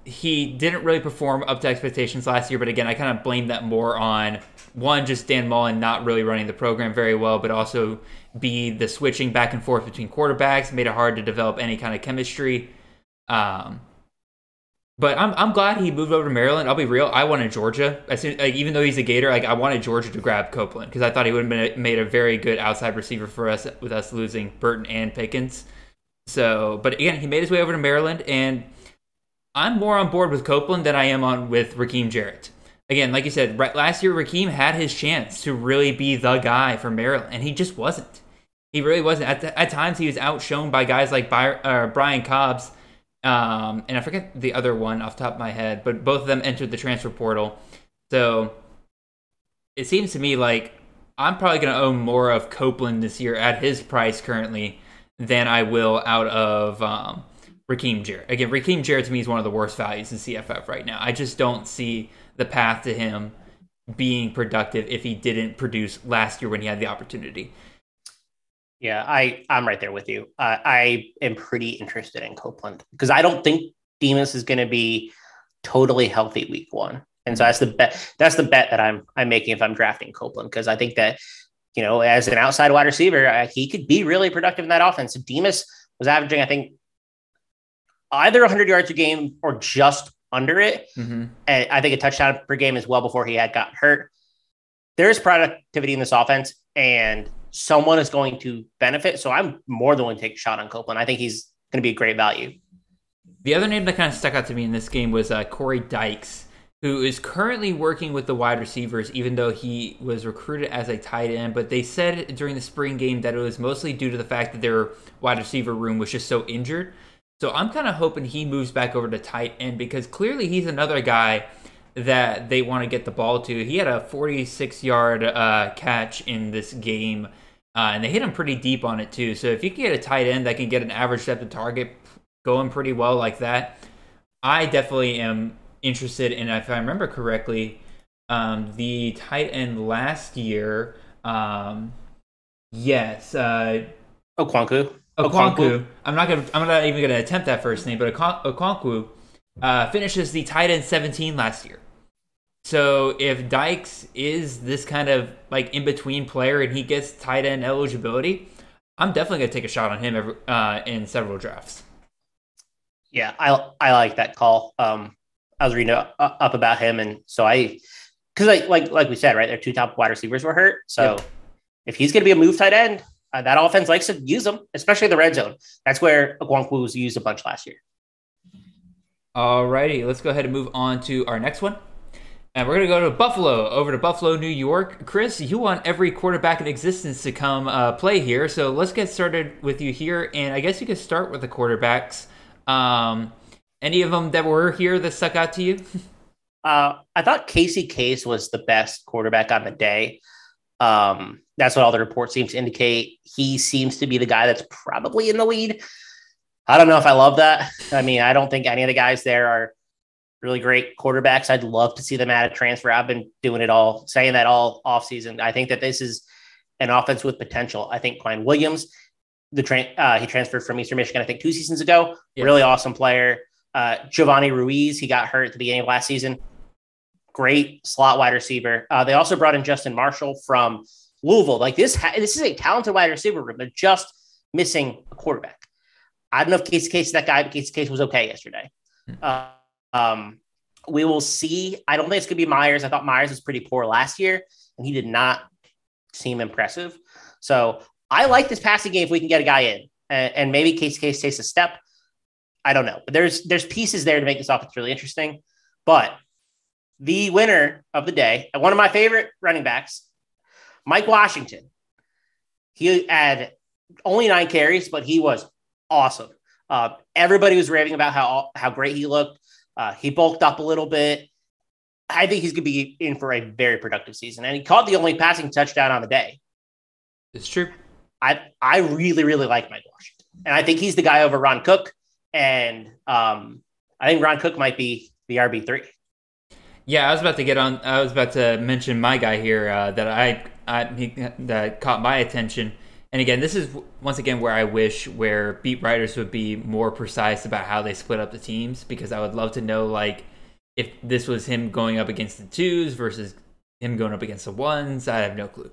he didn't really perform up to expectations last year, but again, I kind of blame that more on one, just Dan Mullen not really running the program very well, but also B, the switching back and forth between quarterbacks made it hard to develop any kind of chemistry. Um, but I'm I'm glad he moved over to Maryland. I'll be real. I wanted Georgia. As soon, like, even though he's a Gator, like I wanted Georgia to grab Copeland because I thought he would have been made a very good outside receiver for us with us losing Burton and Pickens. So, but again, he made his way over to Maryland, and I'm more on board with Copeland than I am on with Rakim Jarrett. Again, like you said, right, last year Rakim had his chance to really be the guy for Maryland, and he just wasn't. He really wasn't. At, the, at times, he was outshone by guys like uh, Brian Cobbs, um, and I forget the other one off top of my head, but both of them entered the transfer portal. So it seems to me like I'm probably going to own more of Copeland this year at his price currently than I will out of um, Rakim Jarrett. Again, Rakim Jarrett to me is one of the worst values in CFF right now. I just don't see the path to him being productive if he didn't produce last year when he had the opportunity. Yeah, I I'm right there with you. Uh, I am pretty interested in Copeland because I don't think Demus is going to be totally healthy week one, and so that's the bet. That's the bet that I'm I'm making if I'm drafting Copeland because I think that you know as an outside wide receiver uh, he could be really productive in that offense. Demus was averaging I think either 100 yards a game or just under it, Mm-hmm. and I think a touchdown per game as well before he had gotten hurt. There is productivity in this offense, and someone is going to benefit. So I'm more than willing to take a shot on Copeland. I think he's going to be a great value. The other name that kind of stuck out to me in this game was uh, Corey Dyches, who is currently working with the wide receivers, even though he was recruited as a tight end. But they said during the spring game that it was mostly due to the fact that their wide receiver room was just so injured. So I'm kind of hoping he moves back over to tight end because clearly he's another guy that they want to get the ball to. He had a 46 yard uh, catch in this game, uh, and they hit him pretty deep on it too. So if you can get a tight end that can get an average depth of target going pretty well like that, I definitely am interested in. If I remember correctly, um, the tight end last year, um, yes, uh, Okwanku. Okonkwo. I'm not gonna. I'm not even gonna attempt that first name, but Okonkwo uh, finishes the tight end 17 last year. So if Dyches is this kind of like in between player and he gets tight end eligibility, I'm definitely gonna take a shot on him every, uh, in several drafts. Yeah, I I like that call. Um, I was reading up, up about him, and so I, because like like like we said, right, their two top wide receivers were hurt. So Yep. if he's going to be a move tight end, uh, that offense likes to use them, especially the red zone. That's where Okonkwo was used a bunch last year. All righty, let's go ahead and move on to our next one. And we're going to go to Buffalo, over to Buffalo, New York. Chris, you want every quarterback in existence to come uh, play here. So let's get started with you here. And I guess you could start with the quarterbacks. Um, any of them that were here that stuck out to you? Uh, I thought Casey Case was the best quarterback on the day. Um, that's what all the reports seem to indicate. He seems to be the guy that's probably in the lead. I don't know if I love that. I mean, I don't think any of the guys there are really great quarterbacks. I'd love to see them add a transfer. I've been doing it all, saying that all offseason. I think that this is an offense with potential. I think Quian Williams, the train, uh, he transferred from Eastern Michigan, I think two seasons ago. Yes. Really awesome player. Uh, Giovanni Ruiz, he got hurt at the beginning of last season. Great slot wide receiver. Uh, they also brought in Justin Marshall from Louisville. Like this, ha- this is a talented wide receiver room. They're just missing a quarterback. I don't know if Casey Case that guy, but Casey Case was okay yesterday. Hmm. Uh, um, we will see. I don't think it's going to be Myers. I thought Myers was pretty poor last year, and he did not seem impressive. So I like this passing game if we can get a guy in, and, and maybe Case Case takes a step. I don't know, but there's there's pieces there to make this offense really interesting. But the winner of the day, one of my favorite running backs, Mike Washington. He had only nine carries, but he was awesome. Uh, everybody was raving about how how great he looked. Uh, he bulked up a little bit. I think he's going to be in for a very productive season, and he caught the only passing touchdown on the day. It's true. I I really really like Mike Washington, and I think he's the guy over Ron Cook, and um, I think Ron Cook might be the RB three. Yeah, I was about to get on. I was about to mention my guy here uh, that I, I that caught my attention. And again, this is once again where I wish where beat writers would be more precise about how they split up the teams because I would love to know like if this was him going up against the twos versus him going up against the ones. I have no clue.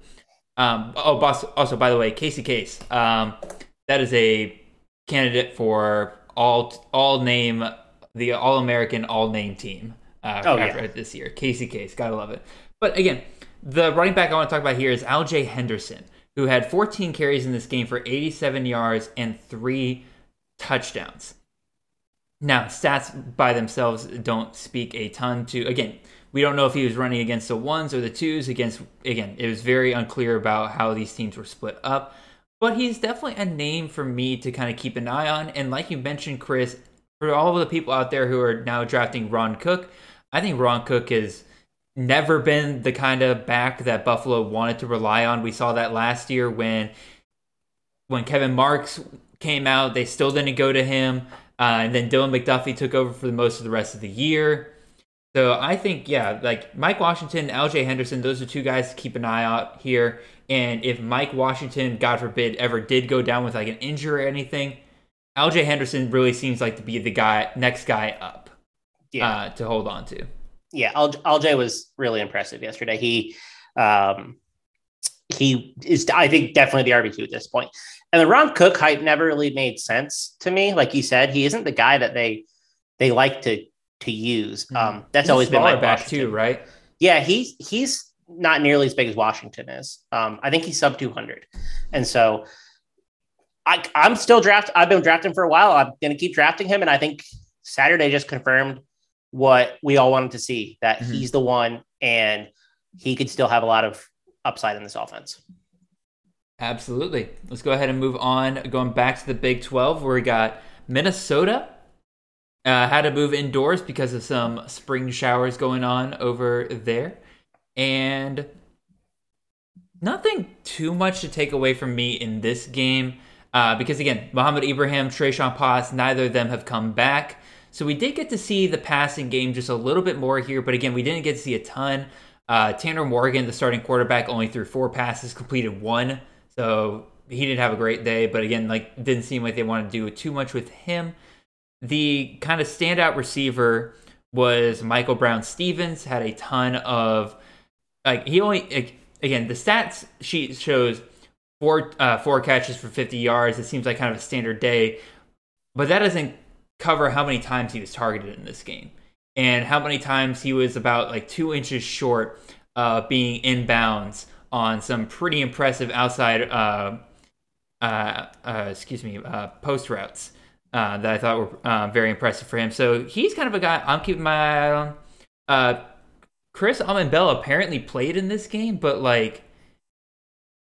Um, oh, boss. Also, by the way, Casey Case. Um, that is a candidate for all all name the All American All Name team uh, oh, yeah. this year. Casey Case, gotta love it. But again, the running back I want to talk about here is Al-Jay Henderson who had 14 carries in this game for 87 yards and three touchdowns. Now, stats by themselves don't speak a ton to, again, we don't know if he was running against the ones or the twos. Against, again, it was very unclear about how these teams were split up. But he's definitely a name for me to kind of keep an eye on. And like you mentioned, Chris, for all of the people out there who are now drafting Ron Cook, I think Ron Cook is never been the kind of back that Buffalo wanted to rely on. We saw that last year when when Kevin Marks came out, they still didn't go to him. Uh, and then Dylan McDuffie took over for the most of the rest of the year. So I think, yeah, like Mike Washington, Al-Jay Henderson, those are two guys to keep an eye out here. And if Mike Washington, God forbid, ever did go down with like an injury or anything, Al-Jay Henderson really seems like to be the guy, next guy up, yeah. uh, to hold on to yeah, LJ was really impressive yesterday. He, um, he is, I think, definitely the RB two at this point. And the Ron Cook hype never really made sense to me. Like you said, he isn't the guy that they they like to to use. Hmm. Um, that's he's always been my back too, right? Yeah, he's he's not nearly as big as Washington is. Um, I think he's sub two hundred, and so I, I'm still draft. I've been drafting for a while. I'm going to keep drafting him, and I think Saturday just confirmed what we all wanted to see that mm-hmm. he's the one and he could still have a lot of upside in this offense. Absolutely. Let's go ahead and move on. Going back to the Big 12, where we got Minnesota uh, had to move indoors because of some spring showers going on over there. And nothing too much to take away from me in this game. Uh, because again, Mohamed Ibrahim, Trayshawn Potts, neither of them have come back. So we did get to see the passing game just a little bit more here, but again, we didn't get to see a ton. Uh, Tanner Morgan, the starting quarterback, only threw four passes, completed one, so he didn't have a great day. But again, like didn't seem like they wanted to do too much with him. The kind of standout receiver was Michael Brown Stevens. Had a ton of like he only again the stats sheet shows four uh, four catches for 50 yards. It seems like kind of a standard day, but that doesn't cover how many times he was targeted in this game and how many times he was about like two inches short of being inbounds on some pretty impressive outside uh, uh, uh, excuse me uh, post routes uh, that I thought were uh, very impressive for him. So he's kind of a guy I'm keeping my eye on. Chris Bell apparently played in this game, but like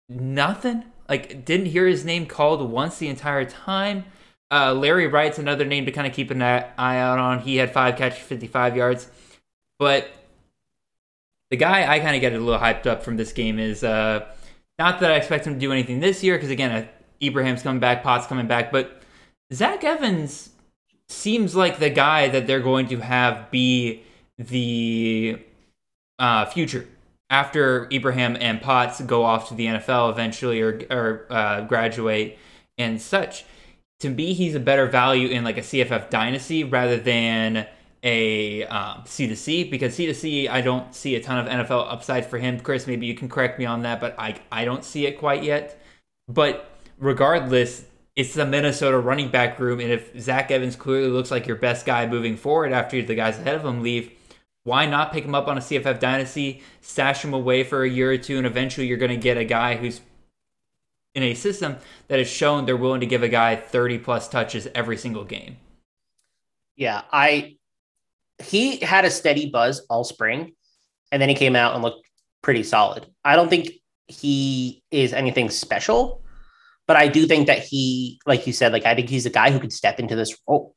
nothing. Like didn't hear his name called once the entire time. Uh, Larry Wright's another name to kind of keep an eye out on. He had five catches, 55 yards. But the guy I kind of get a little hyped up from this game is uh, not that I expect him to do anything this year, because again, uh, Ibrahim's coming back, Potts coming back, but Zach Evans seems like the guy that they're going to have be the uh, future after Ibrahim and Potts go off to the NFL eventually or, or uh, graduate and such. To me, he's a better value in like a CFF dynasty rather than a um, C2C because C2C, I don't see a ton of NFL upside for him. Chris, maybe you can correct me on that, but I, I don't see it quite yet. But regardless, it's the Minnesota running back room. And if Zach Evans clearly looks like your best guy moving forward after the guys ahead of him leave, why not pick him up on a CFF dynasty, stash him away for a year or two, and eventually you're going to get a guy who's in a system that has shown they're willing to give a guy 30 plus touches every single game. Yeah, I he had a steady buzz all spring, and then he came out and looked pretty solid. I don't think he is anything special, but I do think that he, like you said, like I think he's a guy who could step into this role,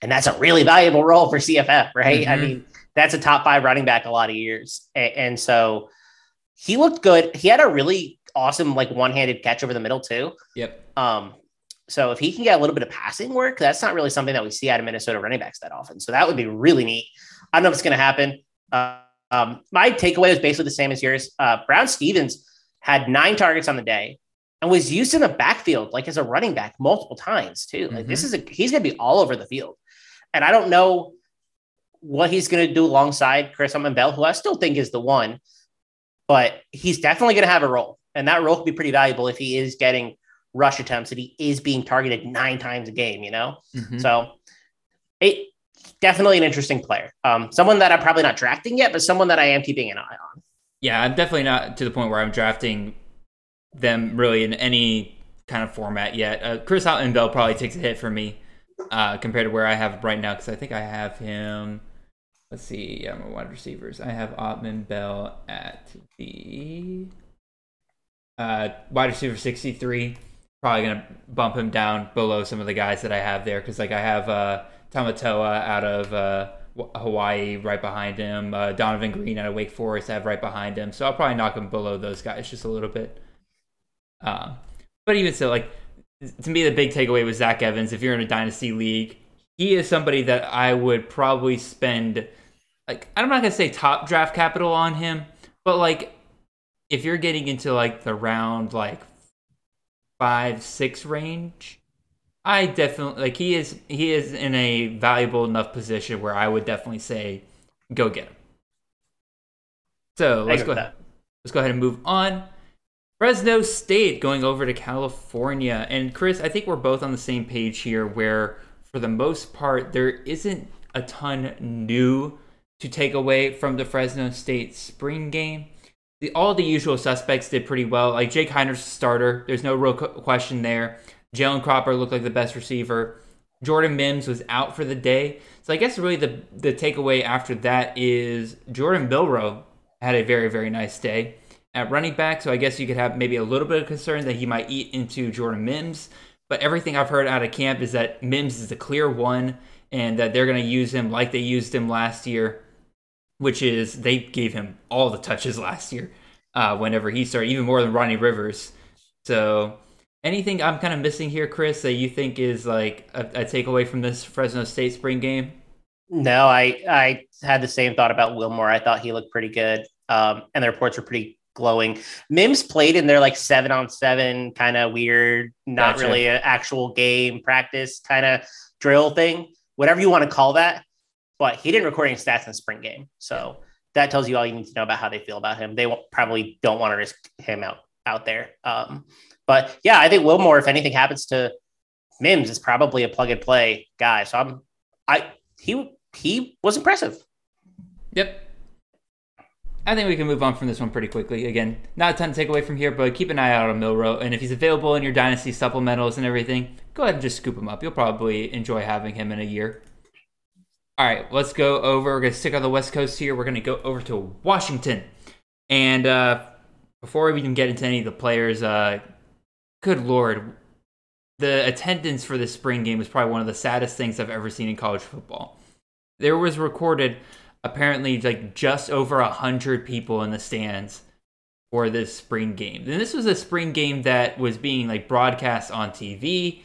and that's a really valuable role for CFF, right? Mm-hmm. I mean, that's a top five running back a lot of years. And so he looked good. He had a really awesome, like one handed catch over the middle, too. Yep. Um, so if he can get a little bit of passing work, that's not really something that we see out of Minnesota running backs that often. So that would be really neat. I don't know if it's going to happen. Uh, um, my takeaway is basically the same as yours. Uh, Brown Stevens had nine targets on the day and was used in the backfield like as a running back multiple times too. Like mm-hmm. this is a he's going to be all over the field, and I don't know what he's going to do alongside Chris Bell, who I still think is the one, but he's definitely going to have a role. And that role could be pretty valuable if he is getting rush attempts and he is being targeted nine times a game, you know? Mm-hmm. So it definitely an interesting player. Um, someone that I'm probably not drafting yet, but someone that I am keeping an eye on. Yeah, I'm definitely not to the point where I'm drafting them really in any kind of format yet. Uh, Chris Bell probably takes a hit for me uh, compared to where I have right now because I think I have him let's see, I'm a wide receivers. I have Autman Bell at the uh, wide receiver 63. Probably gonna bump him down below some of the guys that I have there because like I have uh, Tamatoa out of uh, Hawaii right behind him, uh, Donavon Greene out of Wake Forest I have right behind him. So I'll probably knock him below those guys just a little bit. Uh, but even so, like to me, the big takeaway was Zach Evans. If you're in a dynasty league, he is somebody that I would probably spend like I'm not gonna say top draft capital on him, but like if you're getting into like the round like five six range, I definitely like he is he is in a valuable enough position where I would definitely say go get him. So let's go ahead. Let's go ahead and move on. Fresno State going over to California. And Chris, I think we're both on the same page here where for the most part there isn't a ton new to take away from the Fresno State spring game. The, all the usual suspects did pretty well. Like Jake Haener's starter, there's no real question there. Jalen Cropper looked like the best receiver. Jordan Mims was out for the day. So I guess really the the takeaway after that is Jordan Wilmore had a very very nice day at running back. So I guess you could have maybe a little bit of concern that he might eat into Jordan Mims. But everything I've heard out of camp is that Mims is the clear one and that they're going to use him like they used him last year which is they gave him all the touches last year uh, whenever he started, even more than Ronnie Rivers. So, anything I'm kind of missing here, Chris, that you think is like a, a takeaway from this Fresno State spring game? No, I I had the same thought about Wilmore. I thought he looked pretty good, um, and the reports were pretty glowing. Mims played in their like seven on seven kind of weird, not gotcha. really an actual game practice kind of drill thing, whatever you want to call that but he didn't record any stats in the spring game. So that tells you all you need to know about how they feel about him. They probably don't want to risk him out out there. Um, but yeah, I think Wilmore, if anything happens to Mims, is probably a plug and play guy. So I'm, I he he was impressive. Yep. I think we can move on from this one pretty quickly. Again, not a ton to take away from here, but keep an eye out on Wilmore. And if he's available in your dynasty supplementals and everything, go ahead and just scoop him up. You'll probably enjoy having him in a year. All right, let's go over. We're going to stick on the West Coast here. We're going to go over to Washington. And uh, before we even get into any of the players, uh, good Lord, the attendance for the spring game was probably one of the saddest things I've ever seen in college football. There was recorded apparently like just over a hundred people in the stands for this spring game. And this was a spring game that was being like broadcast on TV.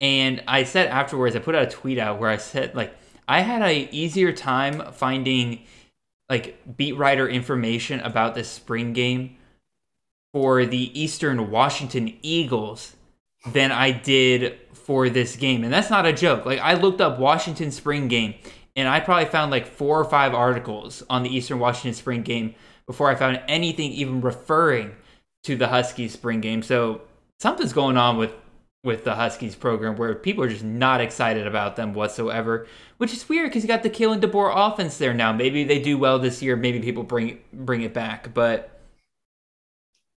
And I said afterwards, I put out a tweet out where I said like I had a easier time finding like beat writer information about this spring game for the Eastern Washington Eagles than I did for this game. And that's not a joke. Like I looked up Washington spring game and I probably found like four or five articles on the Eastern Washington spring game before I found anything even referring to the Huskies spring game. So something's going on with with the Huskies program where people are just not excited about them whatsoever, which is weird because you got the Kalen DeBoer offense there now. Maybe they do well this year. Maybe people bring bring it back, but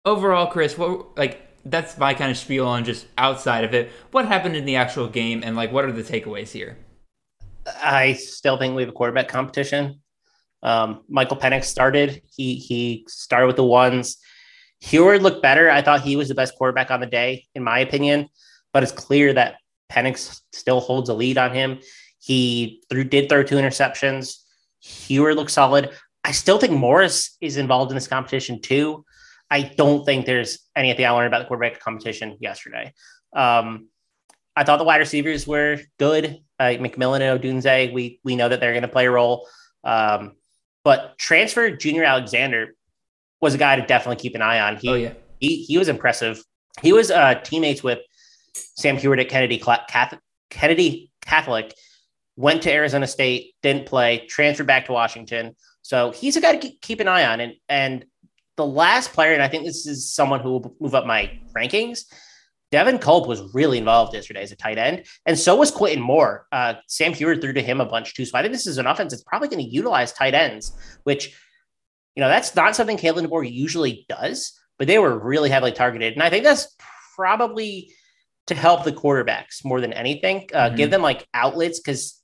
overall, Chris, what like that's my kind of spiel on just outside of it. What happened in the actual game, and like what are the takeaways here? I still think we have a quarterback competition. Um, Michael Penix started. He he started with the ones. Huard looked better. I thought he was the best quarterback on the day, in my opinion but it's clear that Penix still holds a lead on him. He threw, did throw two interceptions. Huard looks solid. I still think Morris is involved in this competition too. I don't think there's anything I learned about the quarterback competition yesterday. Um, I thought the wide receivers were good. Uh, McMillan and Odunze, we we know that they're going to play a role. Um, but transfer Junior Alexander was a guy to definitely keep an eye on. He, oh yeah, he he was impressive. He was uh, teammates with Sam Huard at Kennedy Catholic, Kennedy Catholic, went to Arizona State, didn't play, transferred back to Washington. So he's a guy to keep an eye on. And and the last player, and I think this is someone who will move up my rankings. Devin Culp was really involved yesterday as a tight end, and so was Quentin Moore. Uh, Sam Huard threw to him a bunch too. So I think this is an offense that's probably going to utilize tight ends, which you know that's not something Kalen DeBoer usually does, but they were really heavily targeted, and I think that's probably to help the quarterbacks more than anything. Uh, mm-hmm. Give them like outlets because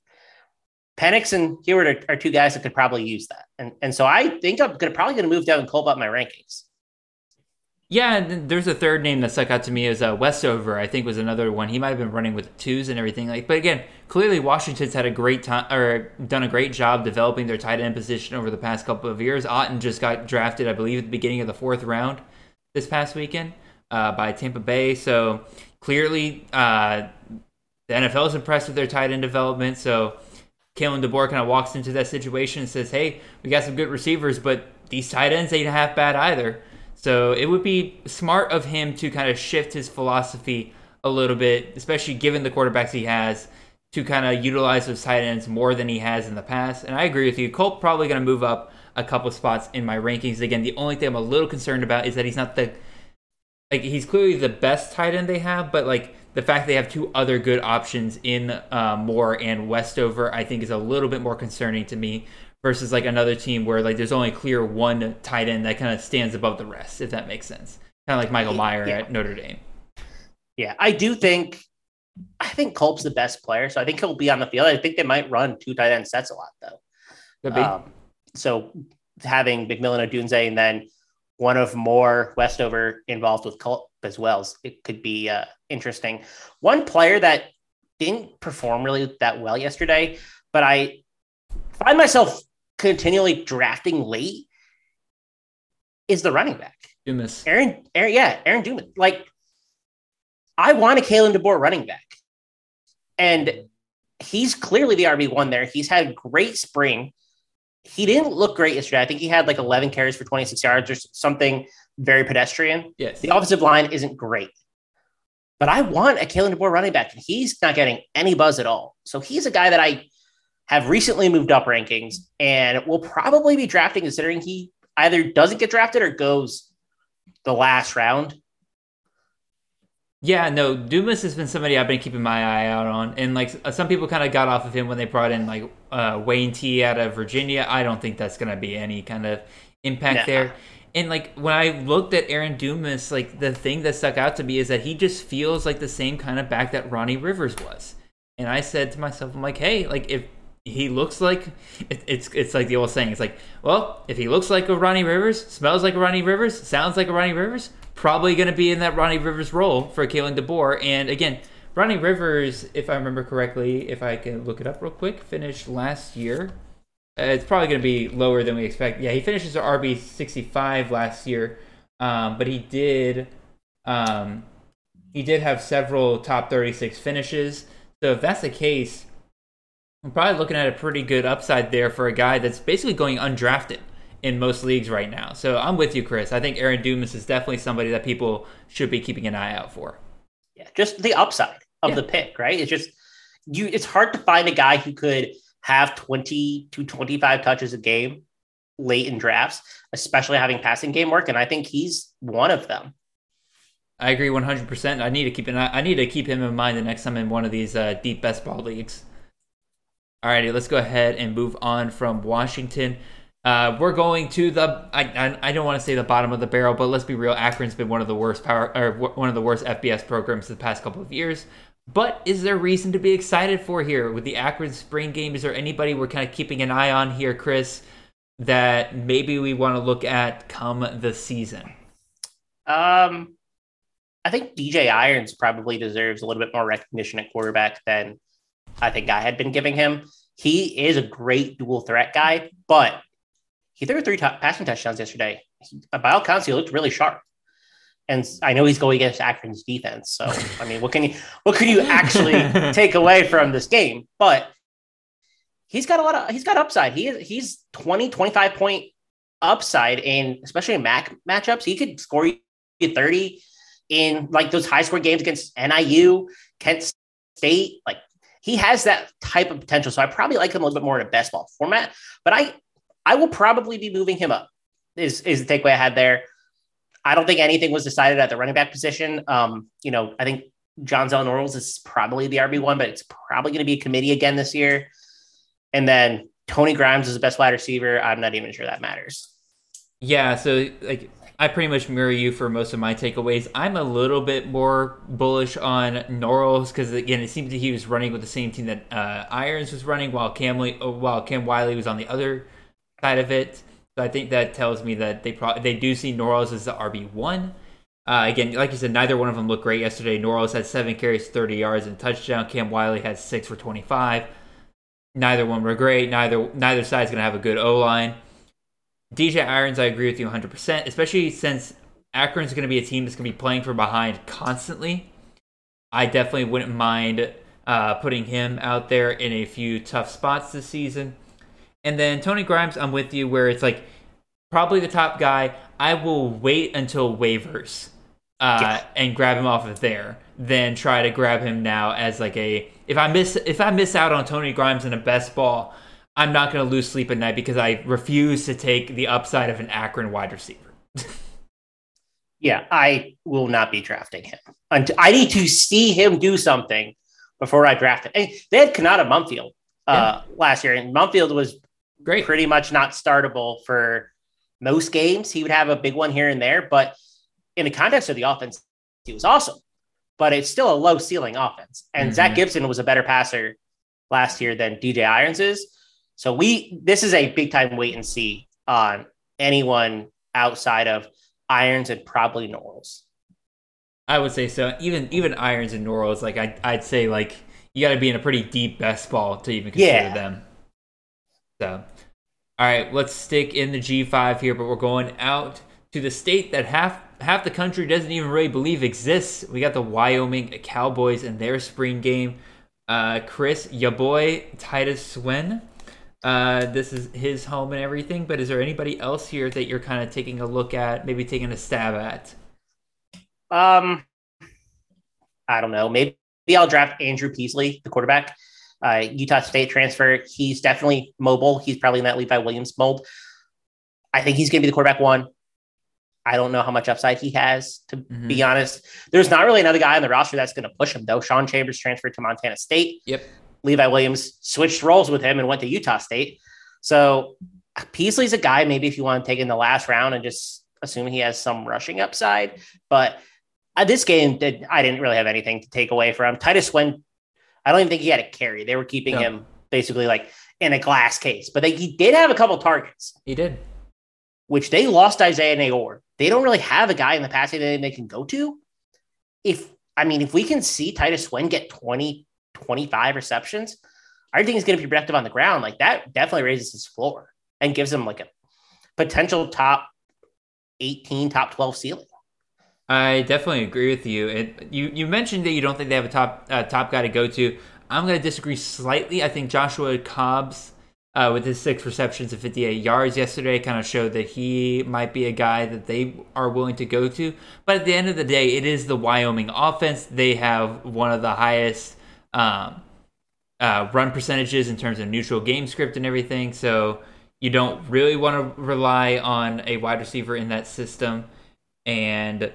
Penix and Huard are, are, two guys that could probably use that. And and so I think I'm gonna probably gonna move Devin Culp up my rankings. Yeah, and there's a third name that stuck out to me as uh, Westover. I think was another one. He might have been running with twos and everything. Like, but again, clearly Washington's had a great time or done a great job developing their tight end position over the past couple of years. Otton just got drafted, I believe, at the beginning of the fourth round this past weekend uh, by Tampa Bay. So clearly uh, the NFL is impressed with their tight end development. So Kalen DeBoer kind of walks into that situation and says, "Hey, we got some good receivers, but these tight ends ain't half bad either." So it would be smart of him to kind of shift his philosophy a little bit, especially given the quarterbacks he has, to kind of utilize those tight ends more than he has in the past. And I agree with you. Culp probably going to move up a couple spots in my rankings. Again, the only thing I'm a little concerned about is that he's not the like he's clearly the best tight end they have, but like the fact they have two other good options in uh, Moore and Westover, I think is a little bit more concerning to me versus like another team where like there's only clear one tight end that kind of stands above the rest, if that makes sense. Kind of like Michael Mayer yeah. at Notre Dame. Yeah, I do think I think Culp's the best player, so I think he'll be on the field. I think they might run two tight end sets a lot though. Could be. Um, so having McMillan Odunze and then one of Moore Westover involved with Culp as well. It could be uh, interesting. One player that didn't perform really that well yesterday, but I find myself continually drafting late is the running back. Dumas. Aaron, Aaron, yeah, Aaron Dumas. Like, I want a Kalen DeBoer running back. And he's clearly the RB1 there. He's had a great spring he didn't look great yesterday. I think he had like 11 carries for 26 yards or something very pedestrian. Yes. The offensive line isn't great. But I want a Kalen DeBoer running back, and he's not getting any buzz at all. So he's a guy that I have recently moved up rankings and will probably be drafting considering he either doesn't get drafted or goes the last round. Yeah, no, Dumas has been somebody I've been keeping my eye out on, and like some people kind of got off of him when they brought in like uh, Wayne T out of Virginia. I don't think that's going to be any kind of impact nah. there. And like when I looked at Aaron Dumas, like the thing that stuck out to me is that he just feels like the same kind of back that Ronnie Rivers was. And I said to myself, I'm like, hey, like if he looks like it, it's it's like the old saying. It's like, well, if he looks like a Ronnie Rivers, smells like a Ronnie Rivers, sounds like a Ronnie Rivers, probably going to be in that Ronnie Rivers role for Kalen DeBoer. And again, Ronnie Rivers, if I remember correctly, if I can look it up real quick, finished last year. Uh, it's probably going to be lower than we expect. Yeah, he finishes RB sixty five last year, um, but he did um, he did have several top thirty six finishes. So if that's the case, I'm probably looking at a pretty good upside there for a guy that's basically going undrafted in most leagues right now. So I'm with you, Chris. I think Aaron Dumas is definitely somebody that people should be keeping an eye out for. Yeah, just the upside of Yeah. the pick, right? It's just you. It's hard to find a guy who could have 20 to 25 touches a game late in drafts, especially having passing game work, and I think he's one of them. I agree 100%. I need to keep an eye, I need to keep him in mind the next time in one of these uh, deep best ball leagues. All righty, let's go ahead and move on from Washington. Uh, we're going to the I, I I don't want to say the bottom of the barrel, but let's be real. Akron's been one of the worst power or one of the worst FBS programs the past couple of years. But is there reason to be excited for here with the Akron spring game? Is there anybody we're kind of keeping an eye on here, Chris, that maybe we want to look at come the season? Um, I think DJ Irons probably deserves a little bit more recognition at quarterback than I think I had been giving him. He is a great dual threat guy, but he threw three t- passing touchdowns yesterday. He, by all counts, he looked really sharp. And I know he's going against Akron's defense. So, I mean, what can you what can you actually take away from this game? But he's got a lot of he's got upside. He is he's 20, 25 point upside in especially in MAC matchups. He could score you 30 in like those high score games against NIU, Kent State. Like he has that type of potential. So I probably like him a little bit more in a best ball format, but I I will probably be moving him up. Is is the takeaway I had there. I don't think anything was decided at the running back position. Um, you know, I think Jonzell Norrils is probably the RB one, but it's probably going to be a committee again this year. And then Tony Grimes is the best wide receiver. I'm not even sure that matters. Yeah, so like I pretty much mirror you for most of my takeaways. I'm a little bit more bullish on Norrils because again, it seems that he was running with the same team that uh, Irons was running, while Cam while Cam Wiley was on the other side of it. So I think that tells me that they probably they do see Norrils as the RB one. Uh, again, like you said, neither one of them looked great yesterday. Norrils had seven carries, 30 yards, and touchdown. Cam Wiley had six for 25. Neither one were great. Neither neither side's gonna have a good O line. DJ Irons, I agree with you 100%, especially since Akron's going to be a team that's going to be playing from behind constantly. I definitely wouldn't mind uh, putting him out there in a few tough spots this season. And then Tony Grimes, I'm with you where it's like probably the top guy. I will wait until waivers uh, Yeah. and grab him off of there, then try to grab him now as like a if I miss if I miss out on Tony Grimes in a best ball, I'm not going to lose sleep at night because I refuse to take the upside of an Akron wide receiver. Yeah, I will not be drafting him. I need to see him do something before I draft him. And they had Konata Mumpfield uh, last year, and Mumpfield was Great. pretty much not startable for most games. He would have a big one here and there, but in the context of the offense, he was awesome. But it's still a low ceiling offense. And Mhm. Zach Gibson was a better passer last year than DJ Irons is. So we this is a big time wait and see on anyone outside of Irons and probably Norrils. I would say so. Even even Irons and Norrils, like I, I'd say, like you got to be in a pretty deep best ball to even consider Yeah. them. So, all right, let's stick in the G5 here, but we're going out to the state that half half the country doesn't even really believe exists. We got the Wyoming Cowboys in their spring game. Uh, Chris, your boy Titus Swen. Uh, this is his home and everything. But is there anybody else here that you're kind of taking a look at, maybe taking a stab at? Um, I don't know. Maybe I'll draft Andrew Peasley, the quarterback, uh, Utah State transfer. He's definitely mobile. He's probably in that Levi Williams mold. I think he's going to be the quarterback one. I don't know how much upside he has, to Mhm. be honest. There's not really another guy on the roster that's going to push him, though. Sean Chambers transferred to Montana State. Yep. Levi Williams switched roles with him and went to Utah State. So Peasley's a guy, maybe if you want to take in the last round and just assume he has some rushing upside. But uh, this game, did, I didn't really have anything to take away from Titus Swen. I don't even think he had a carry. They were keeping No. him basically like in a glass case, but they, he did have a couple targets. He did. Which they lost Isaiah Neyor. They don't really have a guy in the passing game they can go to. If I mean, if we can see Titus Swen get 20, 25 receptions, I think he's going to be productive on the ground. Like that definitely raises his floor and gives him like a potential top 18, top 12 ceiling. I definitely agree with you. It, you you mentioned that you don't think they have a top uh, top guy to go to. I'm going to disagree slightly. I think Joshua Cobbs, uh, with his six receptions and 58 yards yesterday, kind of showed that he might be a guy that they are willing to go to. But at the end of the day, it is the Wyoming offense. They have one of the highest um, uh, run percentages in terms of neutral game script and everything. So you don't really want to rely on a wide receiver in that system. And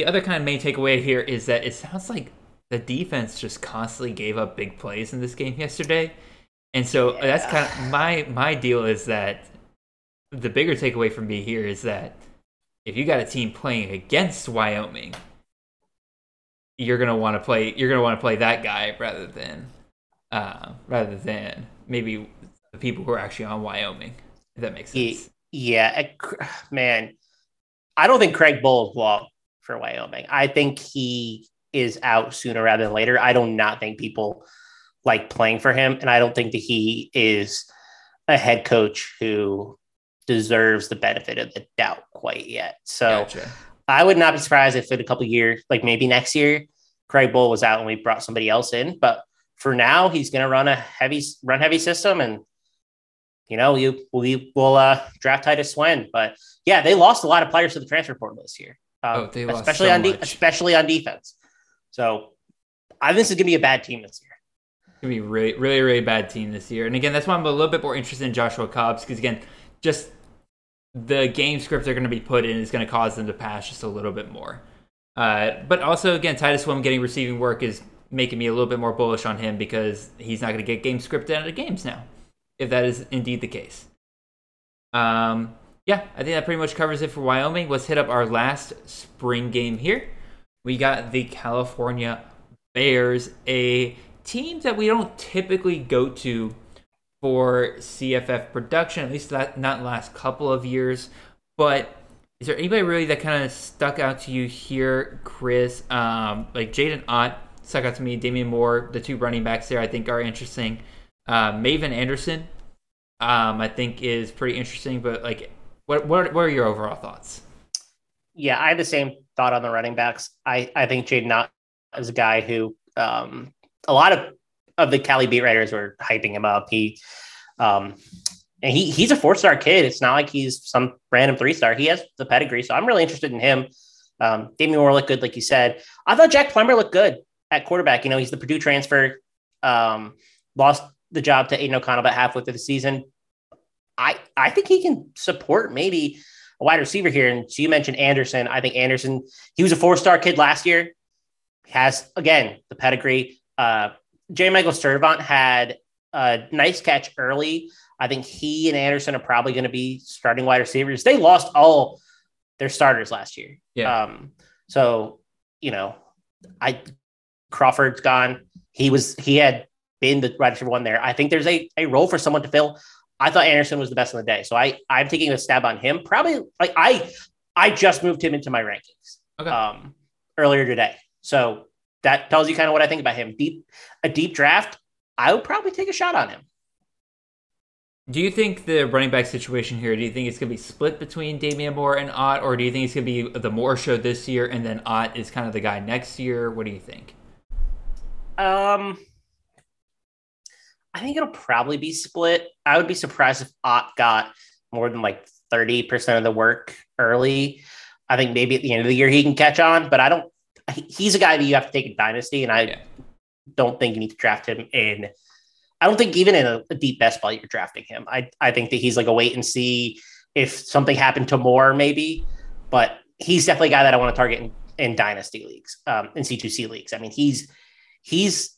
the other kind of main takeaway here is that it sounds like the defense just constantly gave up big plays in this game yesterday. And so yeah. that's kind of my my deal is that the bigger takeaway from me here is that if you got a team playing against Wyoming, you're gonna want to play you're gonna want to play that guy rather than uh, rather than maybe the people who are actually on Wyoming. If that makes sense. Yeah, man, I don't think Craig Bohl will for Wyoming. I think he is out sooner rather than later. I do not think people like playing for him, and I don't think that he is a head coach who deserves the benefit of the doubt quite yet. So gotcha. I would not be surprised if in a couple years, like maybe next year, Craig Bohl was out and we brought somebody else in. But for now, he's going to run a heavy run heavy system, and you know you we will uh, draft Titus Swen. But yeah, they lost a lot of players to the transfer portal this year. Um, oh, especially so on de- especially on defense. So I think this is going to be a bad team this year. It's going to be really, really, really bad team this year. And again, that's why I'm a little bit more interested in Joshua Cobbs because again, just the game script they're going to be put in is going to cause them to pass just a little bit more. Uh, but also, again, Titus Swen getting receiving work is making me a little bit more bullish on him because he's not going to get game scripted out of games now, if that is indeed the case. Um, yeah, I think that pretty much covers it for Wyoming. Let's hit up our last spring game here. We got the California Bears, a team that we don't typically go to for CFF production, at least not, last couple of years. But is there anybody really that kind of stuck out to you here, Chris? Um, like Jaydn Ott stuck out to me. Damian Moore, the two running backs there, I think are interesting. Uh, Mavin Anderson, um, I think is pretty interesting. But like what, what, what are your overall thoughts? Yeah, I have the same thought on the running backs. I, I think Jaydn Ott is a guy who um, a lot of, of the Cali beat writers were hyping him up. He, um, and he he's a four star kid. It's not like he's some random three star. He has the pedigree, so I'm really interested in him. Um, Damian Moore looked good, like you said. I thought Jack Plummer looked good at quarterback. You know, he's the Purdue transfer. Um, lost the job to Aidan O'Connell about halfway through the season. I I think he can support maybe a wide receiver here. And so you mentioned Anderson. I think Anderson, he was a four star kid last year. Has again the pedigree. Uh, J. Michael Sturdivant had a nice catch early. I think he and Anderson are probably going to be starting wide receivers. They lost all their starters last year. Yeah. Um, so you know, I Crawford's gone. He was he had been the wide receiver one there. I think there's a, a role for someone to fill. I thought Anderson was the best in the day. So I I'm taking a stab on him. Probably like I I just moved him into my rankings okay. um, earlier today. So that tells you kind of what I think about him. Deep a deep draft, I would probably take a shot on him. Do you think the running back situation here, do you think it's going to be split between Damian Moore and Ott, or do you think it's going to be the Moore show this year and then Ott is kind of the guy next year? What do you think? Um, I think it'll probably be split. I would be surprised if Ott got more than like 30% of the work early. I think maybe at the end of the year he can catch on, but I don't. He's a guy that you have to take in dynasty, and I yeah. don't think you need to draft him in. I don't think even in a, a, deep best ball you're drafting him. I I think that he's like a wait and see if something happened to Moore maybe, but he's definitely a guy that I want to target in, in dynasty leagues, um, in C2C leagues. I mean, he's he's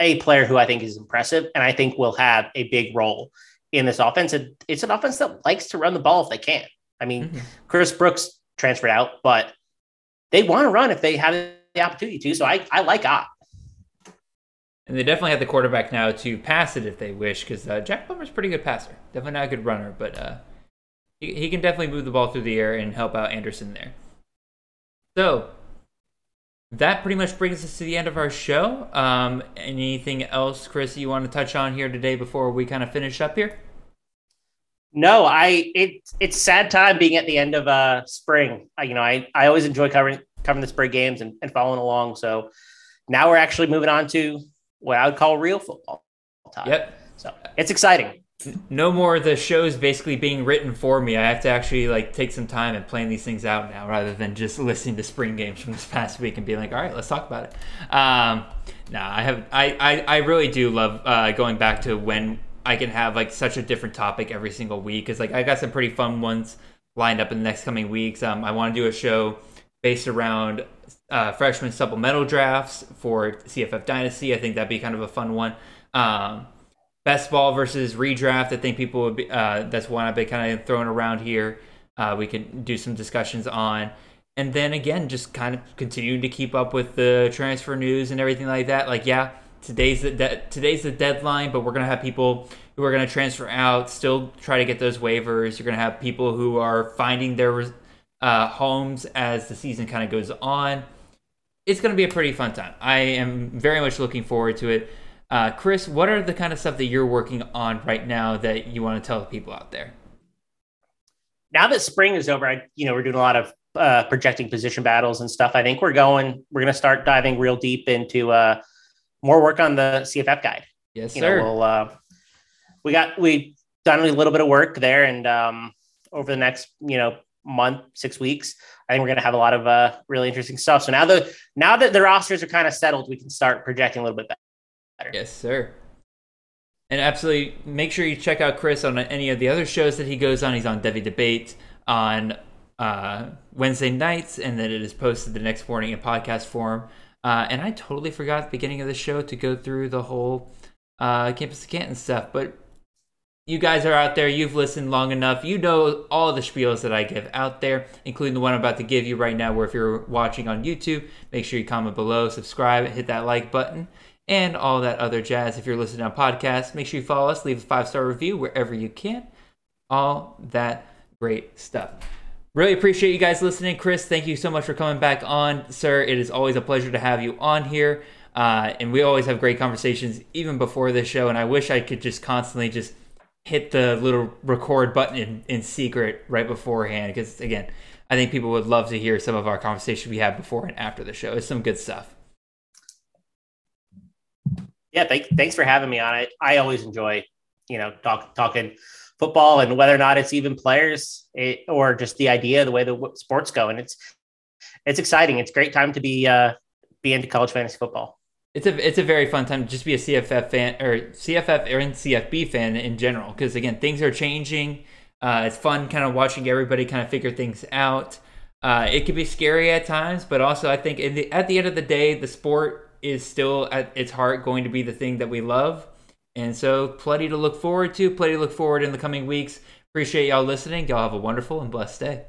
a player who I think is impressive and I think will have a big role in this offense. It's an offense that likes to run the ball if they can. I mean, mm-hmm. Chris Brooks transferred out, but they want to run if they have the opportunity to. So I, I like Ott. And they definitely have the quarterback now to pass it if they wish, because uh, Jack Plummer's a pretty good passer. Definitely not a good runner, but uh, he, he can definitely move the ball through the air and help out Anderson there. So that pretty much brings us to the end of our show. Um, anything else, Chris, you want to touch on here today before we kind of finish up here? No, I it it's sad time being at the end of uh spring. I, you know, I I always enjoy covering covering the spring games and, and following along. So now we're actually moving on to what I would call real football time. Yep. So it's exciting. No more the shows basically being written for me. I have to actually like take some time and plan these things out now, rather than just listening to spring games from this past week and being like, "All right, let's talk about it." Um, nah, I have. I I, I really do love uh, going back to when I can have like such a different topic every single week because like I got some pretty fun ones lined up in the next coming weeks. Um, I want to do a show based around uh, freshman supplemental drafts for CFF Dynasty. I think that'd be kind of a fun one. Um, best ball versus redraft. I think people would be. Uh, that's one I've been kind of throwing around here. Uh, we can do some discussions on, and then again, just kind of continuing to keep up with the transfer news and everything like that. Like, yeah, today's the de- today's the deadline, but we're gonna have people who are gonna transfer out, still try to get those waivers. You're gonna have people who are finding their uh, homes as the season kind of goes on. It's gonna be a pretty fun time. I am very much looking forward to it. Uh, Chris, what are the kind of stuff that you're working on right now that you want to tell the people out there? Now that spring is over, I, you know, we're doing a lot of uh, projecting position battles and stuff. I think we're going, we're going to start diving real deep into uh, more work on the CFF guide. Yes, you sir. Know, we'll, uh, we got, we done a little bit of work there and um, over the next, you know, month, six weeks, I think we're going to have a lot of uh, really interesting stuff. So now the, now that the rosters are kind of settled, we can start projecting a little bit better. Yes, sir. And absolutely make sure you check out Chris on any of the other shows that he goes on. He's on Devy Debate on uh, Wednesday nights, and then it is posted the next morning in podcast form. Uh, and I totally forgot at the beginning of the show to go through the whole uh, Campus of Canton stuff, but you guys are out there. You've listened long enough. You know all the spiels that I give out there, including the one I'm about to give you right now. Where if you're watching on YouTube, make sure you comment below, subscribe, hit that like button and all that other jazz. If you're listening on podcasts, make sure you follow us, leave a five star review wherever you can. All that great stuff. Really appreciate you guys listening. Chris, thank you so much for coming back on, sir. It is always a pleasure to have you on here. Uh, and we always have great conversations even before this show. And I wish I could just constantly just hit the little record button in, in secret right beforehand. Because, again, I think people would love to hear some of our conversation we had before and after the show. It's some good stuff. Yeah, thank, thanks for having me on it. I always enjoy, you know, talk, talking football and whether or not it's even players it, or just the idea, the way the sports go. And it's it's exciting. It's great time to be uh, be into college fantasy football. It's a it's a very fun time to just be a CFF fan or CFF or CFB fan in general because again things are changing. Uh, it's fun kind of watching everybody kind of figure things out. Uh, it can be scary at times, but also I think the, at the end of the day, the sport is still at its heart going to be the thing that we love. And so, plenty to look forward to, plenty to look forward in the coming weeks. Appreciate y'all listening. Y'all have a wonderful and blessed day.